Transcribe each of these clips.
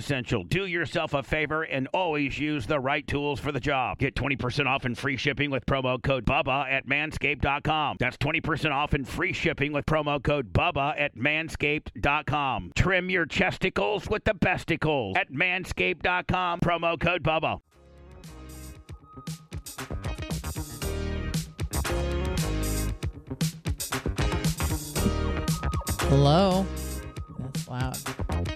essential. Do yourself a favor and always use the right tools for the job. Get 20% off and free shipping with promo code BUBBA at manscaped.com. That's 20% off and free shipping with promo code BUBBA at manscaped.com. Trim your chesticles with the besticles at manscaped.com. Promo code BUBBA. Hello. That's loud.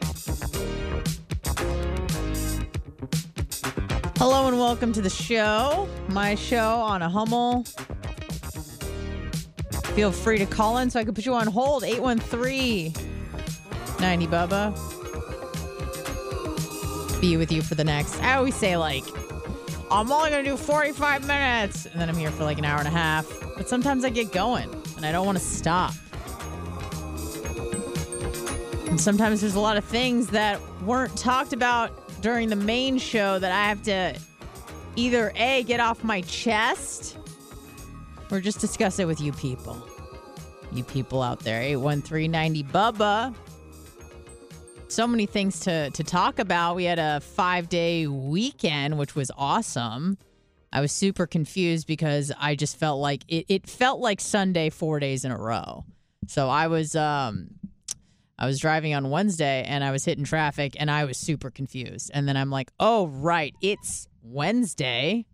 Hello and welcome to the show. My show Anna Hummel. Feel free to call in so I can put you on hold. 813 90 Bubba. Be with you for the next. I always say, like, I'm only going to do 45 minutes. And then I'm here for like an hour and a half. But sometimes I get going and I don't want to stop. And sometimes there's a lot of things that weren't talked about during the main show that I have to either A, get off my chest or just discuss it with you people. You people out there, 81390 Bubba. So many things to, to talk about. We had a five day weekend, which was awesome. I was super confused because I just felt like it, it felt like Sunday four days in a row. So I was um I was driving on Wednesday and I was hitting traffic and I was super confused. And then I'm like, oh, right, it's Wednesday.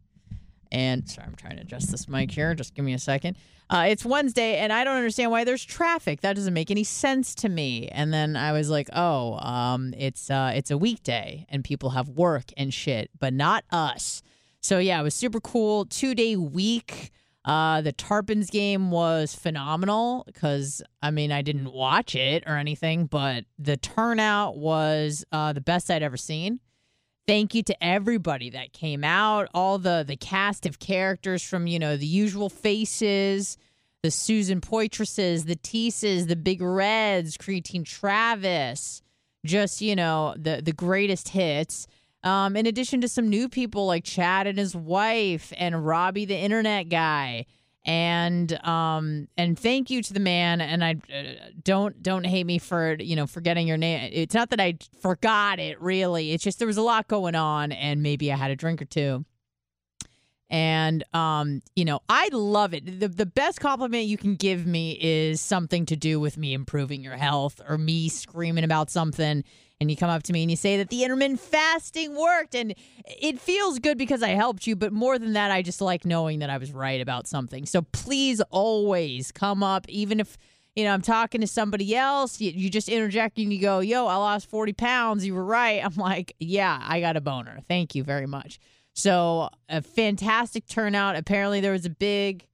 And sorry, I'm trying to adjust this mic here. Just give me a second. Uh, it's Wednesday and I don't understand why there's traffic. That doesn't make any sense to me. And then I was like, oh, um, it's uh, it's a weekday and people have work and shit, but not us. So yeah, it was super cool. Two day week. Uh, the Tarpons game was phenomenal because I mean I didn't watch it or anything, but the turnout was uh, the best I'd ever seen. Thank you to everybody that came out, all the the cast of characters from you know the usual faces, the Susan Poitrases, the Teases, the Big Reds, Creatine Travis, just you know the the greatest hits. Um, in addition to some new people like Chad and his wife and Robbie the internet guy. And um and thank you to the man and I uh, don't don't hate me for you know forgetting your name. It's not that I forgot it really. It's just there was a lot going on and maybe I had a drink or two. And um, you know, I love it. The the best compliment you can give me is something to do with me improving your health or me screaming about something and you come up to me and you say that the intermittent fasting worked and it feels good because I helped you, but more than that, I just like knowing that I was right about something. So please always come up, even if you know, I'm talking to somebody else, you, you just interject and you go, yo, I lost 40 pounds. You were right. I'm like, yeah, I got a boner. Thank you very much. So, a fantastic turnout. Apparently, there was a big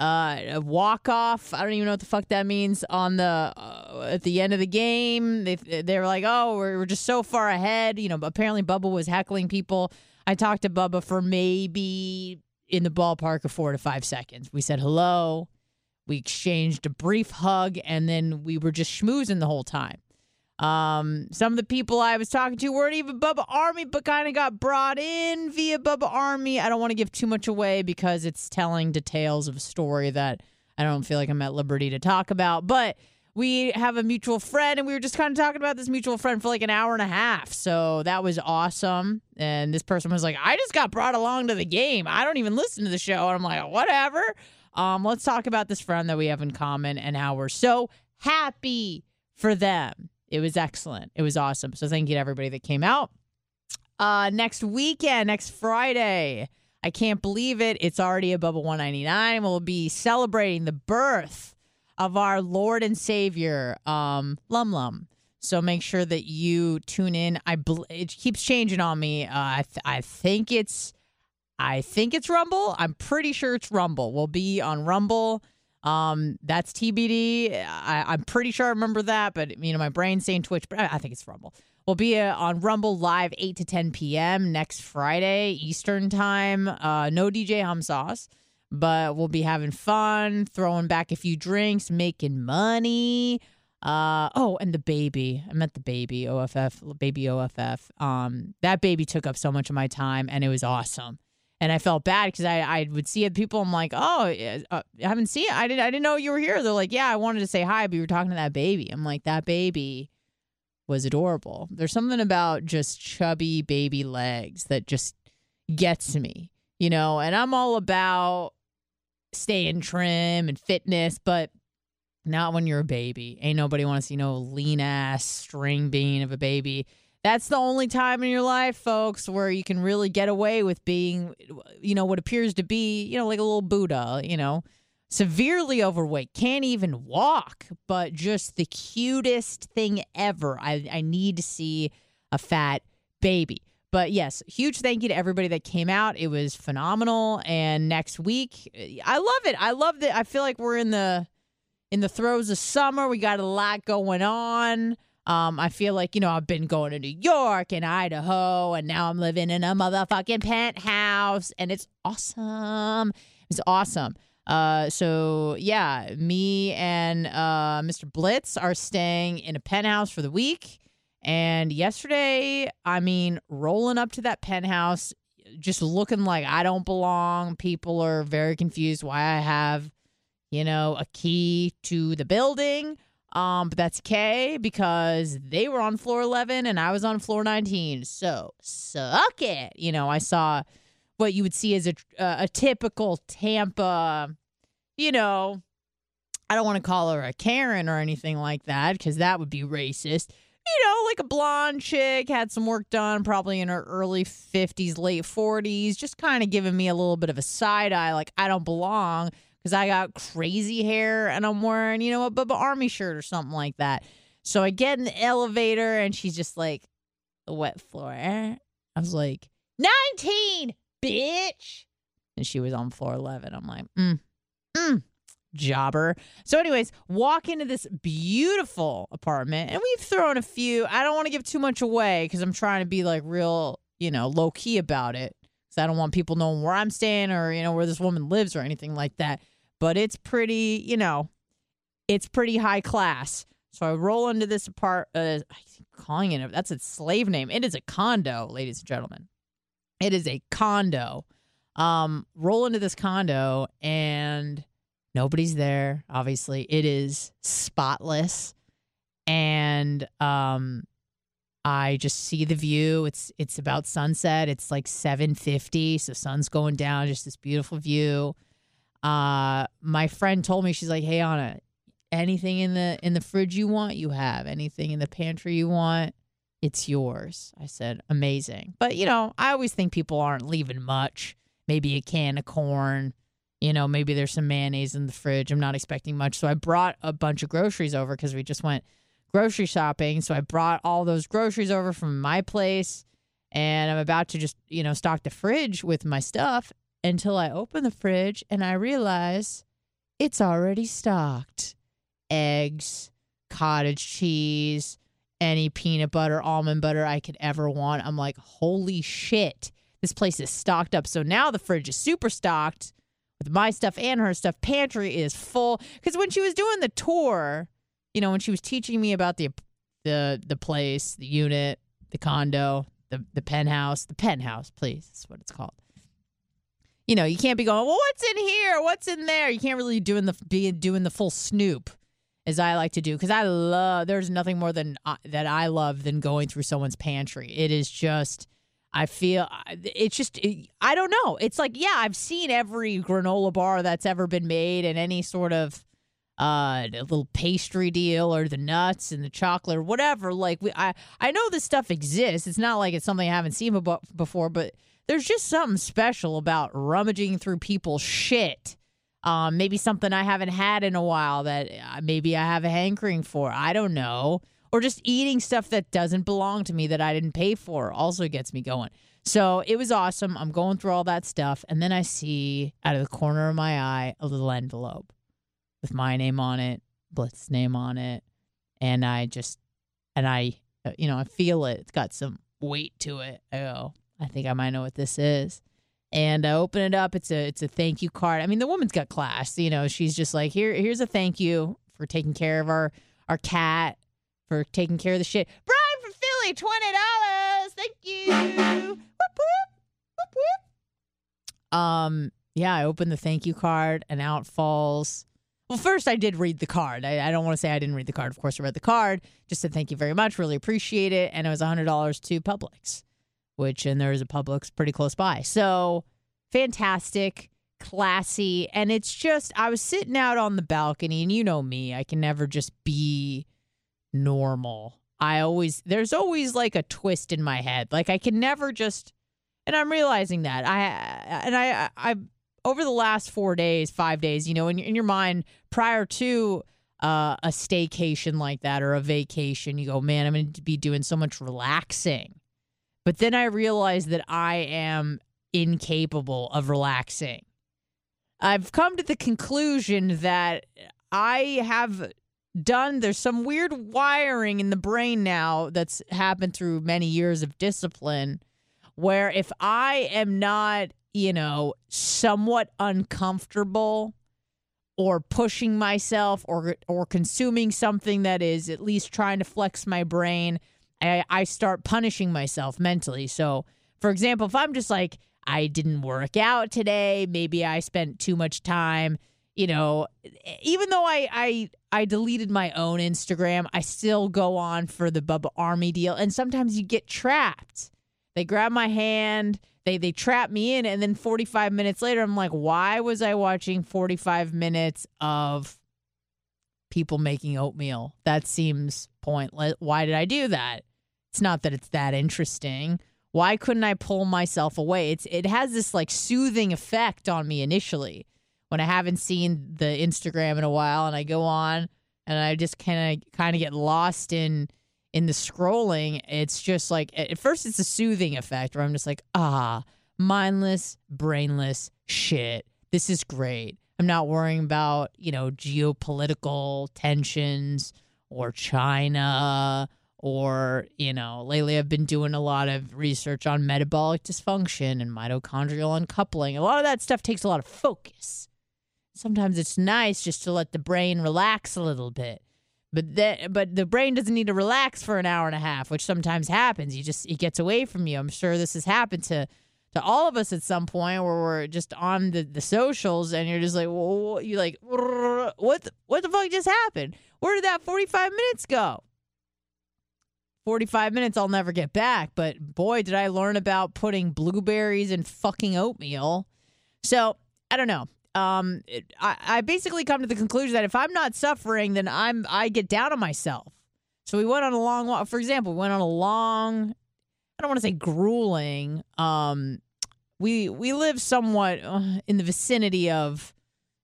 uh, walk off. I don't even know what the fuck that means on the uh, at the end of the game. They they were like, "Oh, we're, we're just so far ahead." You know, apparently Bubba was heckling people. I talked to Bubba for maybe in the ballpark of 4 to 5 seconds. We said hello. We exchanged a brief hug and then we were just schmoozing the whole time. Um, some of the people I was talking to weren't even Bubba Army, but kind of got brought in via Bubba Army. I don't want to give too much away because it's telling details of a story that I don't feel like I'm at liberty to talk about. But we have a mutual friend, and we were just kind of talking about this mutual friend for like an hour and a half. So that was awesome. And this person was like, I just got brought along to the game. I don't even listen to the show. And I'm like, whatever. Um, let's talk about this friend that we have in common and how we're so happy for them. It was excellent. It was awesome. So thank you to everybody that came out. Uh, next weekend, next Friday, I can't believe it. It's already above a 199. We'll be celebrating the birth of our Lord and Savior, um, Lum Lum. So make sure that you tune in. I bl- it keeps changing on me. Uh, I th- I think it's I think it's Rumble. I'm pretty sure it's Rumble. We'll be on Rumble. Um, that's TBD. I, am pretty sure I remember that, but you know, my brain's saying Twitch, but I, I think it's Rumble. We'll be uh, on Rumble live 8 to 10 p.m. next Friday, Eastern time. Uh, no DJ Hum Sauce, but we'll be having fun, throwing back a few drinks, making money. Uh, oh, and the baby. I met the baby, OFF, baby OFF. Um, that baby took up so much of my time and it was awesome and I felt bad because I, I would see. People, I'm like, oh, uh, I haven't seen it. I didn't I didn't know you were here. They're like, yeah, I wanted to say hi, but you were talking to that baby. I'm like, that baby was adorable. There's something about just chubby baby legs that just gets me, you know. And I'm all about staying trim and fitness, but not when you're a baby. Ain't nobody want to see no lean ass string bean of a baby that's the only time in your life, folks, where you can really get away with being, you know, what appears to be, you know, like a little Buddha, you know, severely overweight, can't even walk, but just the cutest thing ever. I, I need to see a fat baby. But yes, huge thank you to everybody that came out. It was phenomenal. And next week, I love it. I love that. I feel like we're in the in the throes of summer. We got a lot going on. Um, I feel like, you know, I've been going to New York and Idaho, and now I'm living in a motherfucking penthouse, and it's awesome. It's awesome. Uh, so yeah, me and uh, Mr. Blitz are staying in a penthouse for the week. And yesterday, I mean, rolling up to that penthouse, just looking like I don't belong. People are very confused why I have, you know, a key to the building. Um, but that's okay because they were on floor 11 and I was on floor 19. So suck it. You know, I saw what you would see as a, uh, a typical Tampa, you know, I don't want to call her a Karen or anything like that because that would be racist. You know, like a blonde chick, had some work done, probably in her early 50s, late 40s, just kind of giving me a little bit of a side eye, like I don't belong because I got crazy hair and I'm wearing, you know, a Bubba Army shirt or something like that. So I get in the elevator and she's just like, the wet floor. I was like, 19, bitch. And she was on floor 11. I'm like, mm, mm, jobber. So, anyways, walk into this beautiful apartment and we've thrown a few. I don't want to give too much away because I'm trying to be like real, you know, low key about it. Because I don't want people knowing where I'm staying or, you know, where this woman lives or anything like that but it's pretty, you know, it's pretty high class. So I roll into this apart. Uh, I keep calling it. That's its slave name. It is a condo, ladies and gentlemen. It is a condo. Um, roll into this condo and nobody's there. Obviously, it is spotless, and um, I just see the view. It's it's about sunset. It's like seven fifty, so sun's going down. Just this beautiful view. Uh, my friend told me she's like, "Hey Anna, anything in the in the fridge you want, you have. Anything in the pantry you want, it's yours." I said, "Amazing." But, you know, I always think people aren't leaving much. Maybe a can of corn, You know, maybe there's some mayonnaise in the fridge. I'm not expecting much. So I brought a bunch of groceries over because we just went grocery shopping. So I brought all those groceries over from my place and I'm about to just, you know, stock the fridge with my stuff until I open the fridge and I realize it's already stocked. Eggs, cottage cheese, any peanut butter, almond butter I could ever want. I'm like, holy shit, this place is stocked up. So now the fridge is super stocked with my stuff and her stuff. Pantry is full. Because when she was doing the tour, you know, when she was teaching me about the the the place, the unit, the condo, the the penthouse, the penthouse, please, that's what it's called. You know, you can't be going, well, what's in here? What's in there? You can't really doing the be doing the full snoop as I like to do because I love. There's nothing more than uh, that I love than going through someone's pantry. It is just. I feel it's just it, I don't know. It's like yeah, I've seen every granola bar that's ever been made and any sort of uh a little pastry deal or the nuts and the chocolate or whatever. Like we I I know this stuff exists. It's not like it's something I haven't seen before, but there's just something special about rummaging through people's shit. Um, maybe something I haven't had in a while that uh, maybe I have a hankering for. I don't know. Or just eating stuff that doesn't belong to me that I didn't pay for also gets me going. So it was awesome. I'm going through all that stuff. And then I see out of the corner of my eye a little envelope with my name on it, Blitz's name on it. And I just, and I, uh, you know, I feel it. It's got some weight to it. Go, I think I might know what this is. And I open it up. It's a it's a thank you card. I mean, the woman's got class. You know, she's just like, here here's a thank you for taking care of our our cat, for taking care of the shit. Brian from Philly, twenty dollars. Thank you. whoop, whoop, whoop. Um, yeah, I open the thank you card and out falls. Well, first I did read the card. I, I don't want to say I didn't read the card. Of course, I read the card. Just said thank you very much. Really appreciate it. And it was hundred dollars to Publix which and there's a Publix pretty close by. So fantastic, classy, and it's just I was sitting out on the balcony, and you know me, I can never just be normal. I always there's always like a twist in my head. Like I can never just and I'm realizing that. I and I I over the last 4 days, 5 days, you know, in, in your mind prior to uh, a staycation like that or a vacation, you go, man, I'm going to be doing so much relaxing. But then I realized that I am incapable of relaxing. I've come to the conclusion that I have done, there's some weird wiring in the brain now that's happened through many years of discipline where if I am not, you know, somewhat uncomfortable or pushing myself or or consuming something that is at least trying to flex my brain, I, I start punishing myself mentally. So, for example, if I'm just like, I didn't work out today, maybe I spent too much time, you know, even though I I I deleted my own Instagram, I still go on for the Bubba Army deal. And sometimes you get trapped. They grab my hand, they they trap me in, and then 45 minutes later, I'm like, why was I watching 45 minutes of people making oatmeal? That seems pointless. Why did I do that? It's not that it's that interesting. Why couldn't I pull myself away? It's it has this like soothing effect on me initially when I haven't seen the Instagram in a while and I go on and I just kind of kind of get lost in in the scrolling. It's just like at first it's a soothing effect where I'm just like, "Ah, mindless, brainless shit. This is great." I'm not worrying about, you know, geopolitical tensions or China or you know lately i've been doing a lot of research on metabolic dysfunction and mitochondrial uncoupling a lot of that stuff takes a lot of focus sometimes it's nice just to let the brain relax a little bit but that but the brain doesn't need to relax for an hour and a half which sometimes happens you just it gets away from you i'm sure this has happened to to all of us at some point where we're just on the, the socials and you're just like well, you like what what the fuck just happened where did that 45 minutes go 45 minutes I'll never get back. But boy, did I learn about putting blueberries in fucking oatmeal. So I don't know. Um, it, I, I basically come to the conclusion that if I'm not suffering, then I'm I get down on myself. So we went on a long walk. For example, we went on a long, I don't want to say grueling, um, we we live somewhat uh, in the vicinity of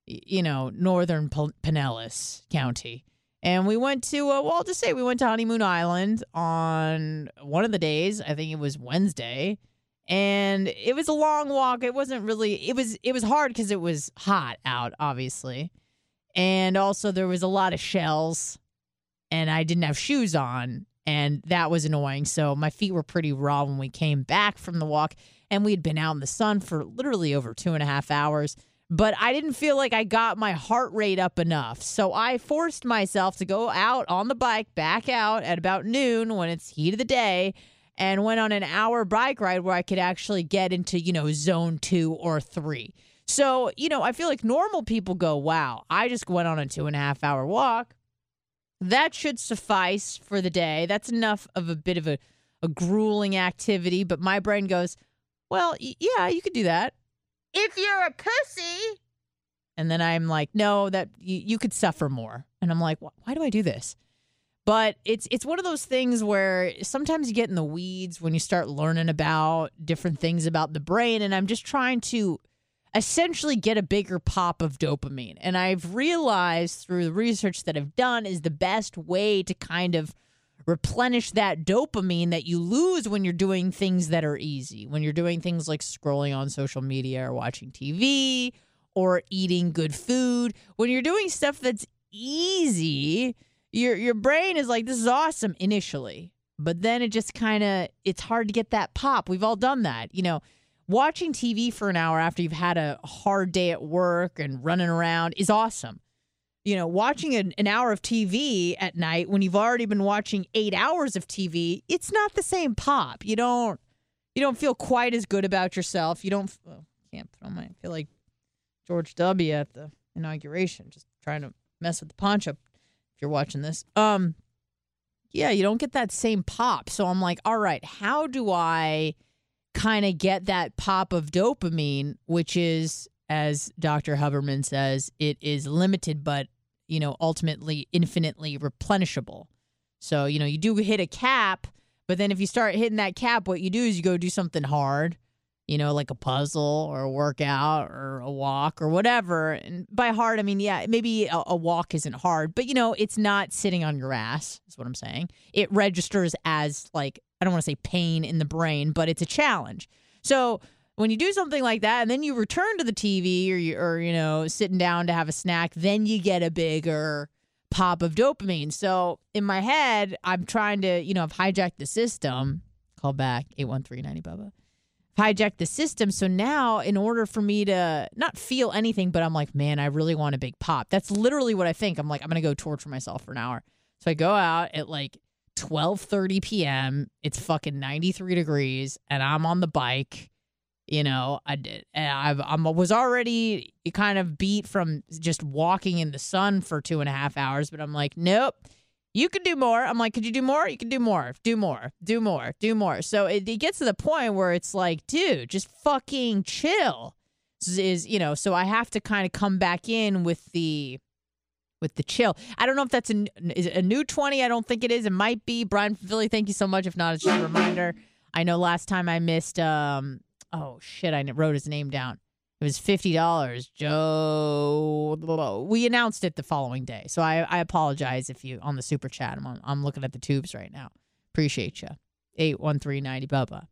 you know northern P- Pinellas County, and we went to uh, well, I'll just say we went to Honeymoon Island on one of the days. I think it was Wednesday, and it was a long walk. It wasn't really. It was it was hard because it was hot out, obviously, and also there was a lot of shells, and I didn't have shoes on, and that was annoying. So my feet were pretty raw when we came back from the walk, and we had been out in the sun for literally over two and a half hours. But I didn't feel like I got my heart rate up enough. So I forced myself to go out on the bike, back out at about noon when it's heat of the day, and went on an hour bike ride where I could actually get into, you know, zone two or three. So, you know, I feel like normal people go, wow, I just went on a two and a half hour walk. That should suffice for the day. That's enough of a bit of a, a grueling activity. But my brain goes, well, y- yeah, you could do that. If you're a pussy. And then I'm like, no, that you, you could suffer more. And I'm like, why do I do this? But it's it's one of those things where sometimes you get in the weeds when you start learning about different things about the brain. And I'm just trying to essentially get a bigger pop of dopamine. And I've realized through the research that I've done is the best way to kind of replenish that dopamine that you lose when you're doing things that are easy. When you're doing things like scrolling on social media or watching TV or eating good food. When you're doing stuff that's easy, your your brain is like this is awesome initially. But then it just kind of it's hard to get that pop. We've all done that. You know, watching TV for an hour after you've had a hard day at work and running around is awesome. You know, watching an, an hour of TV at night when you've already been watching eight hours of TV, it's not the same pop. You don't you don't feel quite as good about yourself. You don't oh, can't put on my I feel like George W at the inauguration, just trying to mess with the poncho. If you're watching this, um, yeah, you don't get that same pop. So I'm like, all right, how do I kind of get that pop of dopamine, which is, as Dr. Huberman says, it is limited, but you know, ultimately infinitely replenishable. So you know, you do hit a cap, but then if you start hitting that cap, what you do is you go do something hard you know, like a puzzle or a workout or a walk or whatever. And by hard, I mean, yeah, maybe a, a, walk isn't hard, but you know, it's not sitting on your ass, is what I'm saying. It registers as like, I don't want to say pain in the brain, but it's a challenge. So when you do something like that and then you return to the TV or, you, or, you know, sitting down to have a snack, then you get a bigger pop of dopamine. So in my head, I'm trying to, you know, I've hijacked the system. Call back 813 Bubba hijacked the system. So now, in order for me to not feel anything, but I'm like, man, I really want a big pop. That's literally what I think. I'm like, I'm gonna go torture myself for an hour. So I go out at like 12:30 p.m. It's fucking 93 degrees, and I'm on the bike. You know, I did. I I was already kind of beat from just walking in the sun for two and a half hours, but I'm like, nope you could do more. I'm like, could you do more? You can do more, do more, do more, do more. So it, it gets to the point where it's like, dude, just fucking chill. Is you know, so I have to kind of come back in with the with the chill. I don't know if that's a is a new twenty. I don't think it is. It might be. Brian Philly, thank you so much. If not, it's just a reminder. I know last time I missed. um Oh shit, I wrote his name down. It was fifty dollars. Joe, we announced it the following day, so I, I apologize if you on the super chat. I'm on, I'm looking at the tubes right now. Appreciate you. Eight one three ninety Bubba.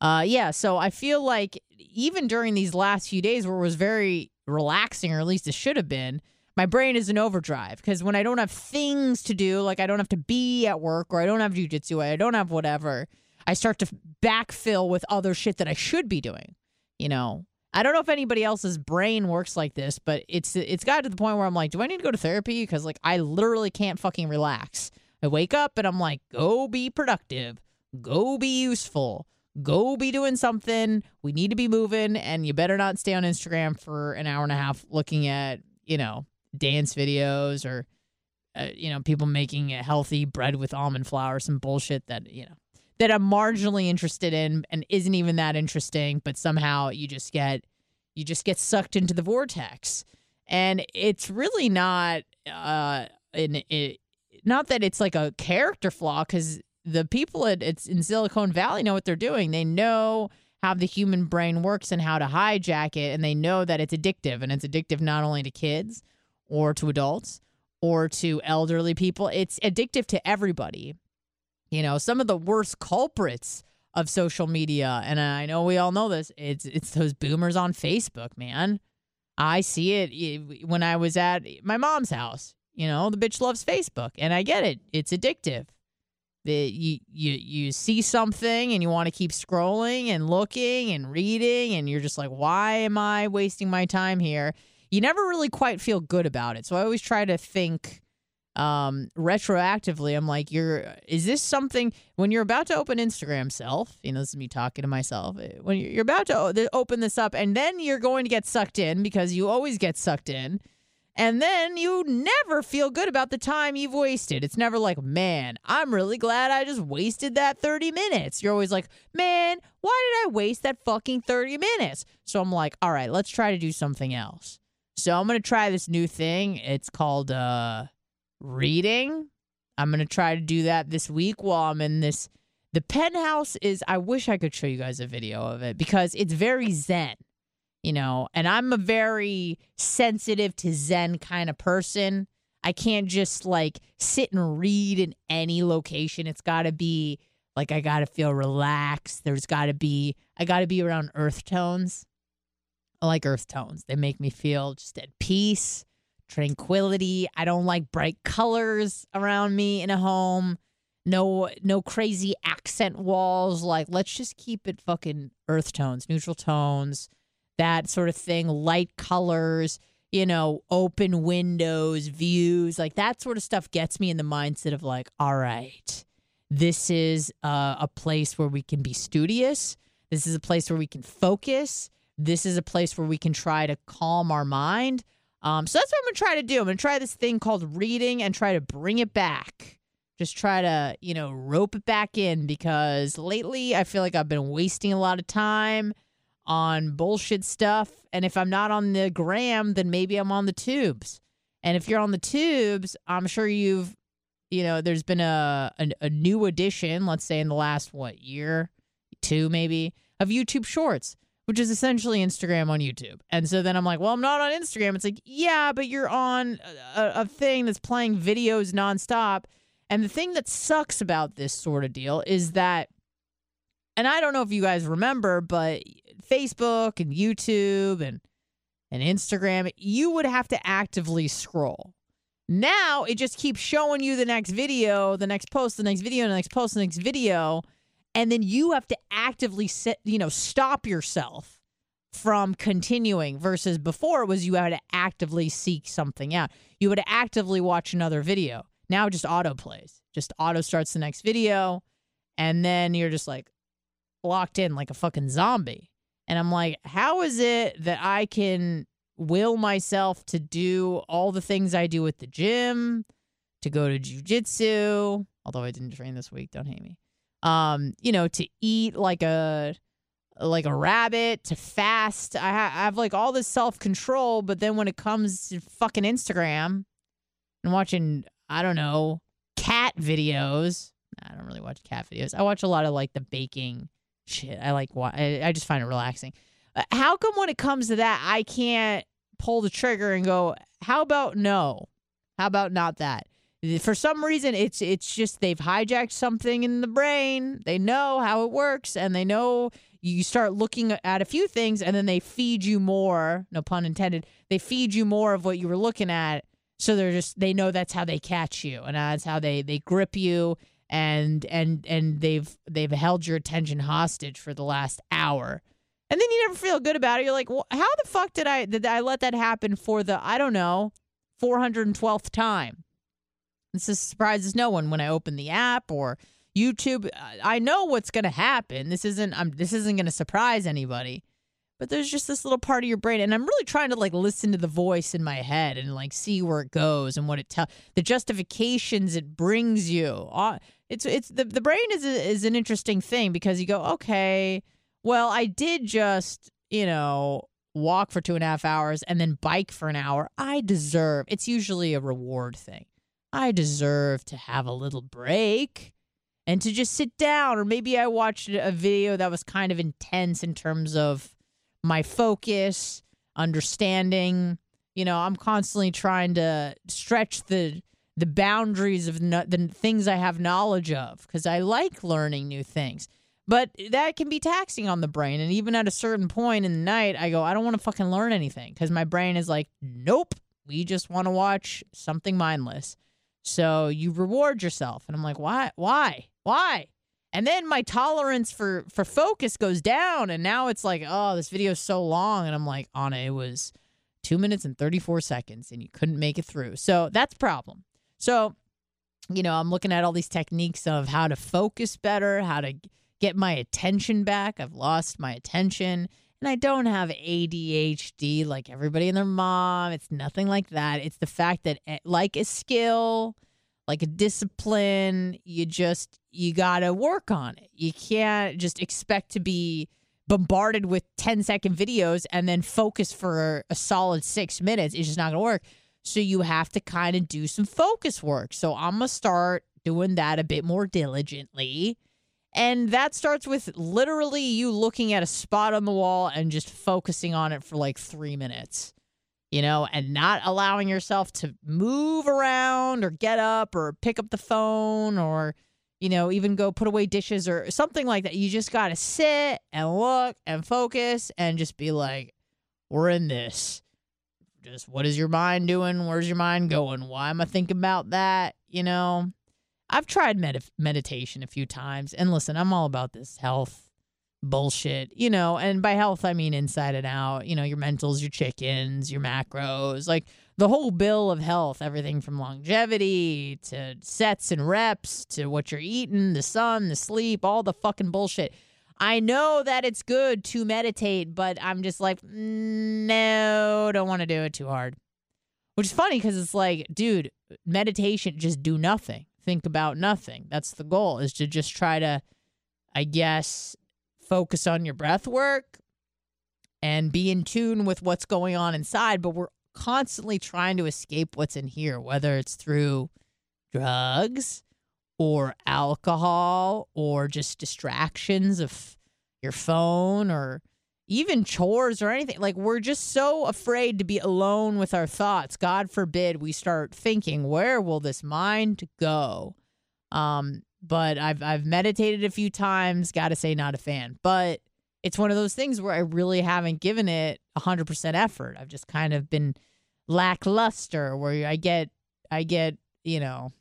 Uh, yeah. So I feel like even during these last few days, where it was very relaxing, or at least it should have been, my brain is in overdrive because when I don't have things to do, like I don't have to be at work, or I don't have jujitsu, I don't have whatever, I start to backfill with other shit that I should be doing. You know, I don't know if anybody else's brain works like this, but it's it's got to the point where I'm like, do I need to go to therapy? Because like I literally can't fucking relax. I wake up and I'm like, go be productive, go be useful, go be doing something. We need to be moving, and you better not stay on Instagram for an hour and a half looking at you know dance videos or uh, you know people making a healthy bread with almond flour, some bullshit that you know that I'm marginally interested in and isn't even that interesting, but somehow you just get you just get sucked into the vortex. And it's really not uh in it not that it's like a character flaw cuz the people at it's in Silicon Valley know what they're doing. They know how how the human brain works and how to hijack it. And they know that it's addictive and it's addictive not only to kids or to adults or to elderly people, it's addictive to everybody. You know, some of the worst culprits of social media, and I know we all know this, it's it's those boomers on Facebook, man. I see it when I was at my mom's house. You know, the bitch loves Facebook, and I get it. It's addictive. The, you you you see something and you want to keep scrolling and looking and reading, and you're just like, why am I wasting my time here? You never really quite feel good about it. So I always try to think um, retroactively, I'm like, you're, is this something when you're about to open Instagram self, you know, this is me talking to myself, eh, when you're about to open this up and then you're going to get sucked in because you always get sucked in. And then you never feel good about the time you've wasted. It's never like, man, I'm really glad I just wasted that 30 minutes. You're always like, man, why did I waste that fucking 30 minutes? So I'm like, all right, let's try to do something else. So I'm going to try this new thing. It's called, uh, reading. I'm going to try to do that this week while I'm in this. The penthouse is, I wish I could show you guys a video of it because it's very zen, you know, and I'm a very sensitive to zen kind of person. I can't just like sit and read in any location. It's got to be like, I got to feel relaxed. There's got to be, I got to be around earth tones. I like earth tones. They make me feel just at peace tranquility. I don't like bright colors around me in a home. No no crazy accent walls. Like let's just keep it fucking earth tones, neutral tones, that sort of thing, light colors, you know, open windows, views, like that sort of stuff gets me in the mindset of like, all right, this is a place where we can be studious. This is a place where we can focus. This is a place where we can try to calm our mind um, so that's what I'm gonna try to do. I'm gonna try this thing called reading and try to bring it back. Just try to, you know, rope it back in because lately I feel like I've been wasting a lot of time on bullshit stuff. And if I'm not on the gram, then maybe I'm on the tubes. And if you're on the tubes, I'm sure you've, you know, there's been a, a, a new addition, let's say in the last, what, year, two maybe, of YouTube Shorts which is essentially Instagram on YouTube. And so then I'm like, well, I'm not on Instagram. It's like, yeah, but you're on a, a, thing that's playing videos nonstop. And the thing that sucks about this sort of deal is that, and I don't know if you guys remember, but Facebook and YouTube and and Instagram, you would have to actively scroll. Now it just keeps showing you the next video, the next post, the next video, the next post, the next video and then you have to actively you know, stop yourself from continuing versus before it was you had to actively seek something out. You would actively watch another video. Now it just auto plays. Just auto starts the next video and then you're just like locked in like a fucking zombie. And I'm like, how is it that I can will myself to do all the things I do at the gym, to go to jujitsu, although I didn't train this week, don't hate me um, you know, to eat like a like a rabbit, to fast. I, ha- I have like all this self control, but then when it comes to fucking Instagram and watching, I don't know, cat videos. I don't really watch cat videos. I watch a lot of like the baking shit. I like what I, I just find it relaxing. Uh, how come when it comes to that, I can't pull the trigger and go, how about no? How about not that? For some reason it's it's just they've hijacked something in the brain. They know how it works and they know you start looking at a few things and then they feed you more no pun intended they feed you more of what you were looking at. So they're just they know that's how they catch you and that's how they they grip you and and and they've they've held your attention hostage for the last hour. And then you never feel good about it. You're like well, how the fuck did i did i let that happen for the i don't know 412th time this is, surprises no one when I open the app or YouTube. I know what's going to happen. This isn't I'm this isn't going to surprise anybody. But there's just this little part of your brain and I'm really trying to like listen to the voice in my head and like see where it goes and what it tells the justifications it brings you. It's it's the the brain is a, is an interesting thing because you go, "Okay, well, I did just, you know, walk for two and a half hours and then bike for an hour. I deserve. It's usually a reward thing. I deserve to have a little break. and to just sit down or maybe I watched a video that was kind of intense in terms of my focus, understanding. You know, I'm constantly trying to stretch the the boundaries of no, the things I have knowledge of because I like learning new things. But that can be taxing on the brain. And even at a certain point in the night, I go, I don't want to fucking learn anything because my brain is like, nope, we just want to watch something mindless. So you reward yourself. And I'm like, why? Why? Why? And then my tolerance for for focus goes down. And now it's like, oh, this video is so long. And I'm like, Anna, it was two minutes and 34 seconds and you couldn't make it through. So that's a problem. So, you know, I'm looking at all these techniques of how to focus better, how to get my attention back. I've lost my attention. And I don't have ADHD like everybody and their mom. It's nothing like that. It's the fact that, eh, like a skill, like a discipline, you just, you got to work on it. You can't just expect to be bombarded with 10 second videos and then focus for a solid six minutes. It's just not going to work. So you have to kind of do some focus work. So I'm going to start doing that a bit more diligently and that starts with literally you looking at a spot on the wall and just focusing on it for like three minutes, you know, and not allowing yourself to move around or get up or pick up the phone or, you know, even go put away dishes or something like that. You just got to sit and look and focus and just be like, we're in this. Just what is your mind doing? Where's your mind going? Why am I thinking about that? You know, I've tried med- meditation a few times. And listen, I'm all about this health bullshit, you know, and by health, I mean inside and out, you know, your mentals, your chickens, your macros, like the whole bill of health, everything from longevity to sets and reps to what you're eating, the sun, the sleep, all the fucking bullshit. I know that it's good to meditate, but I'm just like, mm, no, don't want to do it too hard. Which is funny because it's like, dude, meditation, just do nothing think about nothing. That's the goal is to just try to I guess focus on your breath work and be in tune with what's going on inside, but we're constantly trying to escape what's in here, whether it's through drugs or alcohol or just distractions of your phone or even chores or anything. Like we're just so afraid to be alone with our thoughts. God forbid we start thinking, where will this mind go? Um, but I've I've meditated a few times, gotta say not a fan. But it's one of those things where I really haven't given it hundred percent effort. I've just kind of been lackluster where I get I get, you know,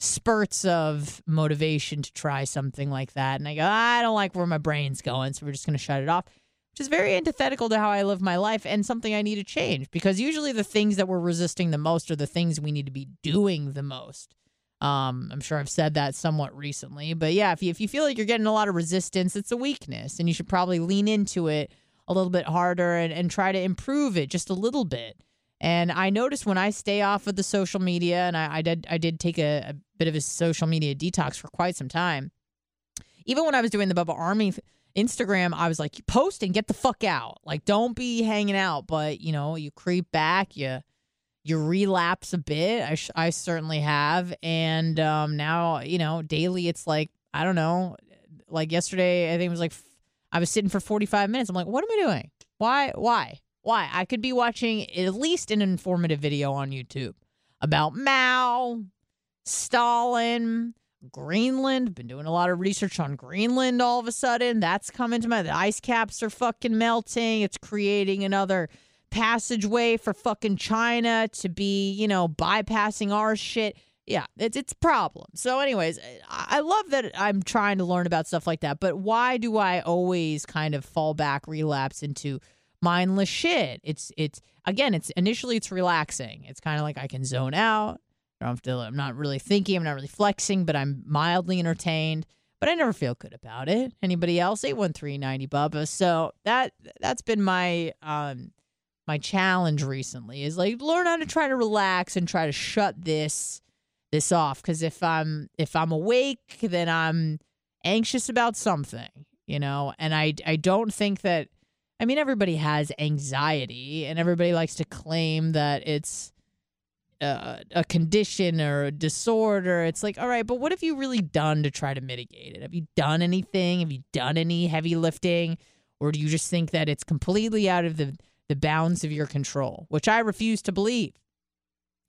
spurts of motivation to try something like that. And I go, I don't like where my brain's going, so we're just gonna shut it off which is very antithetical to how I live my life and something I need to change because usually the things that we're resisting the most are the things we need to be doing the most. Um, I'm sure I've said that somewhat recently, but yeah, if you, if you feel like you're getting a lot of resistance, it's a weakness and you should probably lean into it a little bit harder and, and try to improve it just a little bit. And I noticed when I stay off of the social media, and I, I did I did take a, a, bit of a social media detox for quite some time. Even when I was doing the Bubba Army Instagram, I was like, post and get the fuck out. Like, don't be hanging out. But you know, you creep back, you you relapse a bit. I sh- I certainly have, and um, now you know, daily it's like I don't know. Like yesterday, I think it was like f- I was sitting for forty five minutes. I'm like, what am I doing? Why? Why? Why? I could be watching at least an informative video on YouTube about Mao, Stalin, Greenland. Been doing a lot of research on Greenland all of a sudden. That's coming to my the ice caps are fucking melting. It's creating another passageway for fucking China to be, you know, bypassing our shit. Yeah, it's it's problem. So, anyways, I love that I'm trying to learn about stuff like that. But why do I always kind of fall back, relapse into mindless shit? It's it's again, it's initially it's relaxing. It's kind of like I can zone out. I don't have to, I'm not really thinking, I'm not really flexing, but I'm mildly entertained. But I never feel good about it. Anybody else? 81390 Bubba. So that that's been my um my challenge recently is like learn how to try to relax and try to shut this this off. Cause if I'm if I'm awake, then I'm anxious about something, you know, and I I don't think that I mean everybody has anxiety and everybody likes to claim that it's uh, a condition or a disorder. It's like, all right, but what have you really done to try to mitigate it? Have you done anything? Have you done any heavy lifting? Or do you just think that it's completely out of the, the bounds of your control, which I refuse to believe?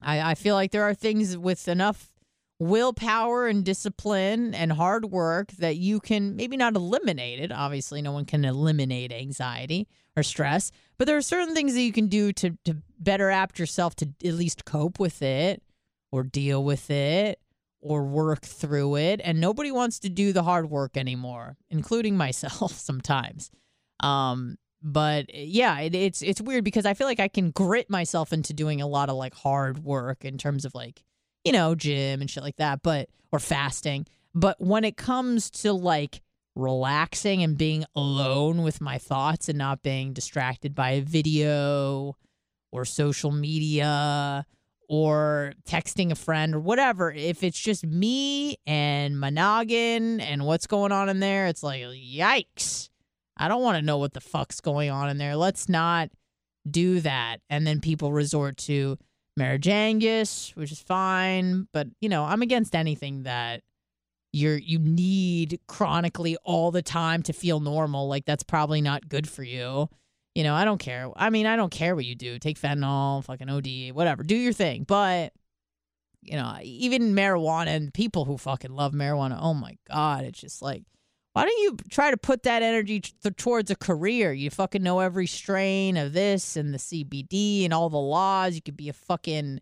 I, I feel like there are things with enough willpower and discipline and hard work that you can maybe not eliminate it. Obviously, no one can eliminate anxiety or stress, but there are certain things that you can do to, to better apt yourself to at least cope with it or deal with it or work through it. And nobody wants to do the hard work anymore, including myself sometimes. Um, but yeah, it, it's it's weird because I feel like I can grit myself into doing a lot of like hard work in terms of like you know gym and shit like that, but or fasting. But when it comes to like relaxing and being alone with my thoughts and not being distracted by a video or social media or texting a friend or whatever, if it's just me and my noggin and what's going on in there, it's like, yikes. I don't want to know what the fuck's going on in there. Let's not do that. And then people resort to Marajangus, which is fine. But, you know, I'm against anything that you're you need chronically all the time to feel normal like that's probably not good for you. You know i don't care. I mean i don't care what you do. Take fentanyl fucking od whatever. Do your thing. But you know even marijuana and people who fucking love marijuana oh my god it's just like why don't you try to put that energy t- towards a career? You fucking know every strain of this and the cbd and all the laws. You could be a fucking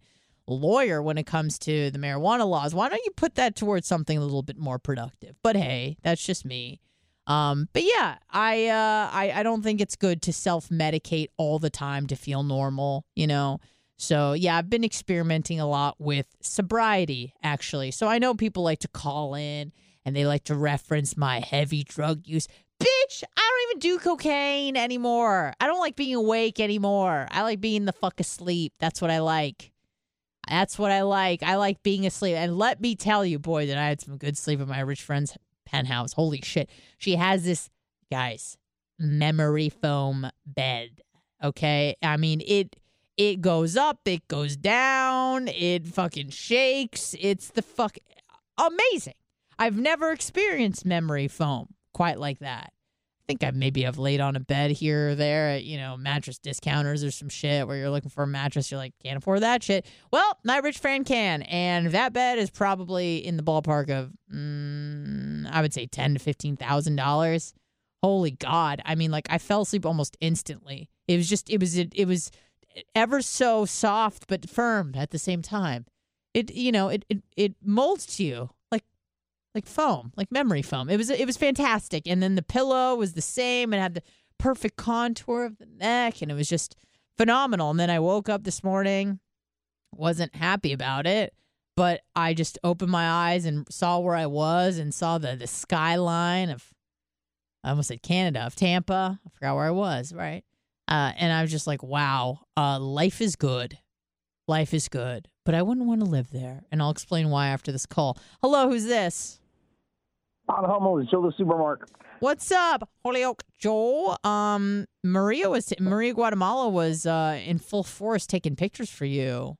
lawyer when it comes to the marijuana laws. Why don't you put that towards something a little bit more productive? But hey, that's just me. Um, but yeah, I, uh, I I don't think it's good to self medicate all the time to feel normal. You know. So yeah, I've been experimenting a lot with sobriety actually. So I know people like to call in and they like to reference my heavy drug use. Bitch, I don't even do cocaine anymore. I don't like being awake anymore. I like being the fuck asleep. That's what I like. That's what I like. I like being asleep. And let me tell you, boy, that I had some good sleep at my rich friend's penthouse. Holy shit. She has this, guys, memory foam bed. Okay. I mean, it. It goes up, it goes down, it fucking shakes. It's the fuck amazing. I've never experienced memory foam quite like that. I think I maybe have laid on a bed here or there at, you know, mattress discounters or some shit where you're looking for a mattress. You're like, can't afford that shit. Well, my rich friend can. And that bed is probably in the ballpark of, mm, I would say, ten to $15,000. Holy God. I mean, like, I fell asleep almost instantly. It was just, it was, it, it was ever so soft but firm at the same time. It, you know, it, it, it molds to you like foam, like memory foam. It was it was fantastic. And then the pillow was the same and had the perfect contour of the neck and it was just phenomenal. And then I woke up this morning, wasn't happy about it, but I just opened my eyes and saw where I was and saw the the skyline of I almost said Canada, of Tampa. I forgot where I was, right? Uh, and I was just like, wow, uh, life is good. Life is good, but I wouldn't want to live there. And I'll explain why after this call. Hello, who's this? On Hummel is Joe the Supermarket. What's up, Holyoke Joe? Um, Maria was Maria Guatemala was uh, in full force taking pictures for you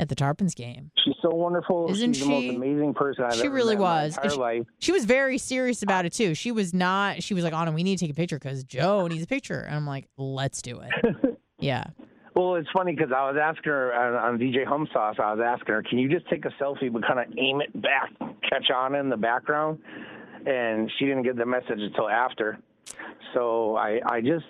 at the Tarpons game. She's so wonderful. Isn't She's she? the most amazing person I've She ever really met in my was. She- life. She was very serious about it too. She was not. She was like, "Anna, we need to take a picture because Joe needs a picture." And I'm like, "Let's do it." yeah. Well, it's funny because I was asking her on, on DJ Hum Sauce. I was asking her, "Can you just take a selfie but kind of aim it back, catch on in the background?" And she didn't get the message until after. So I, I just,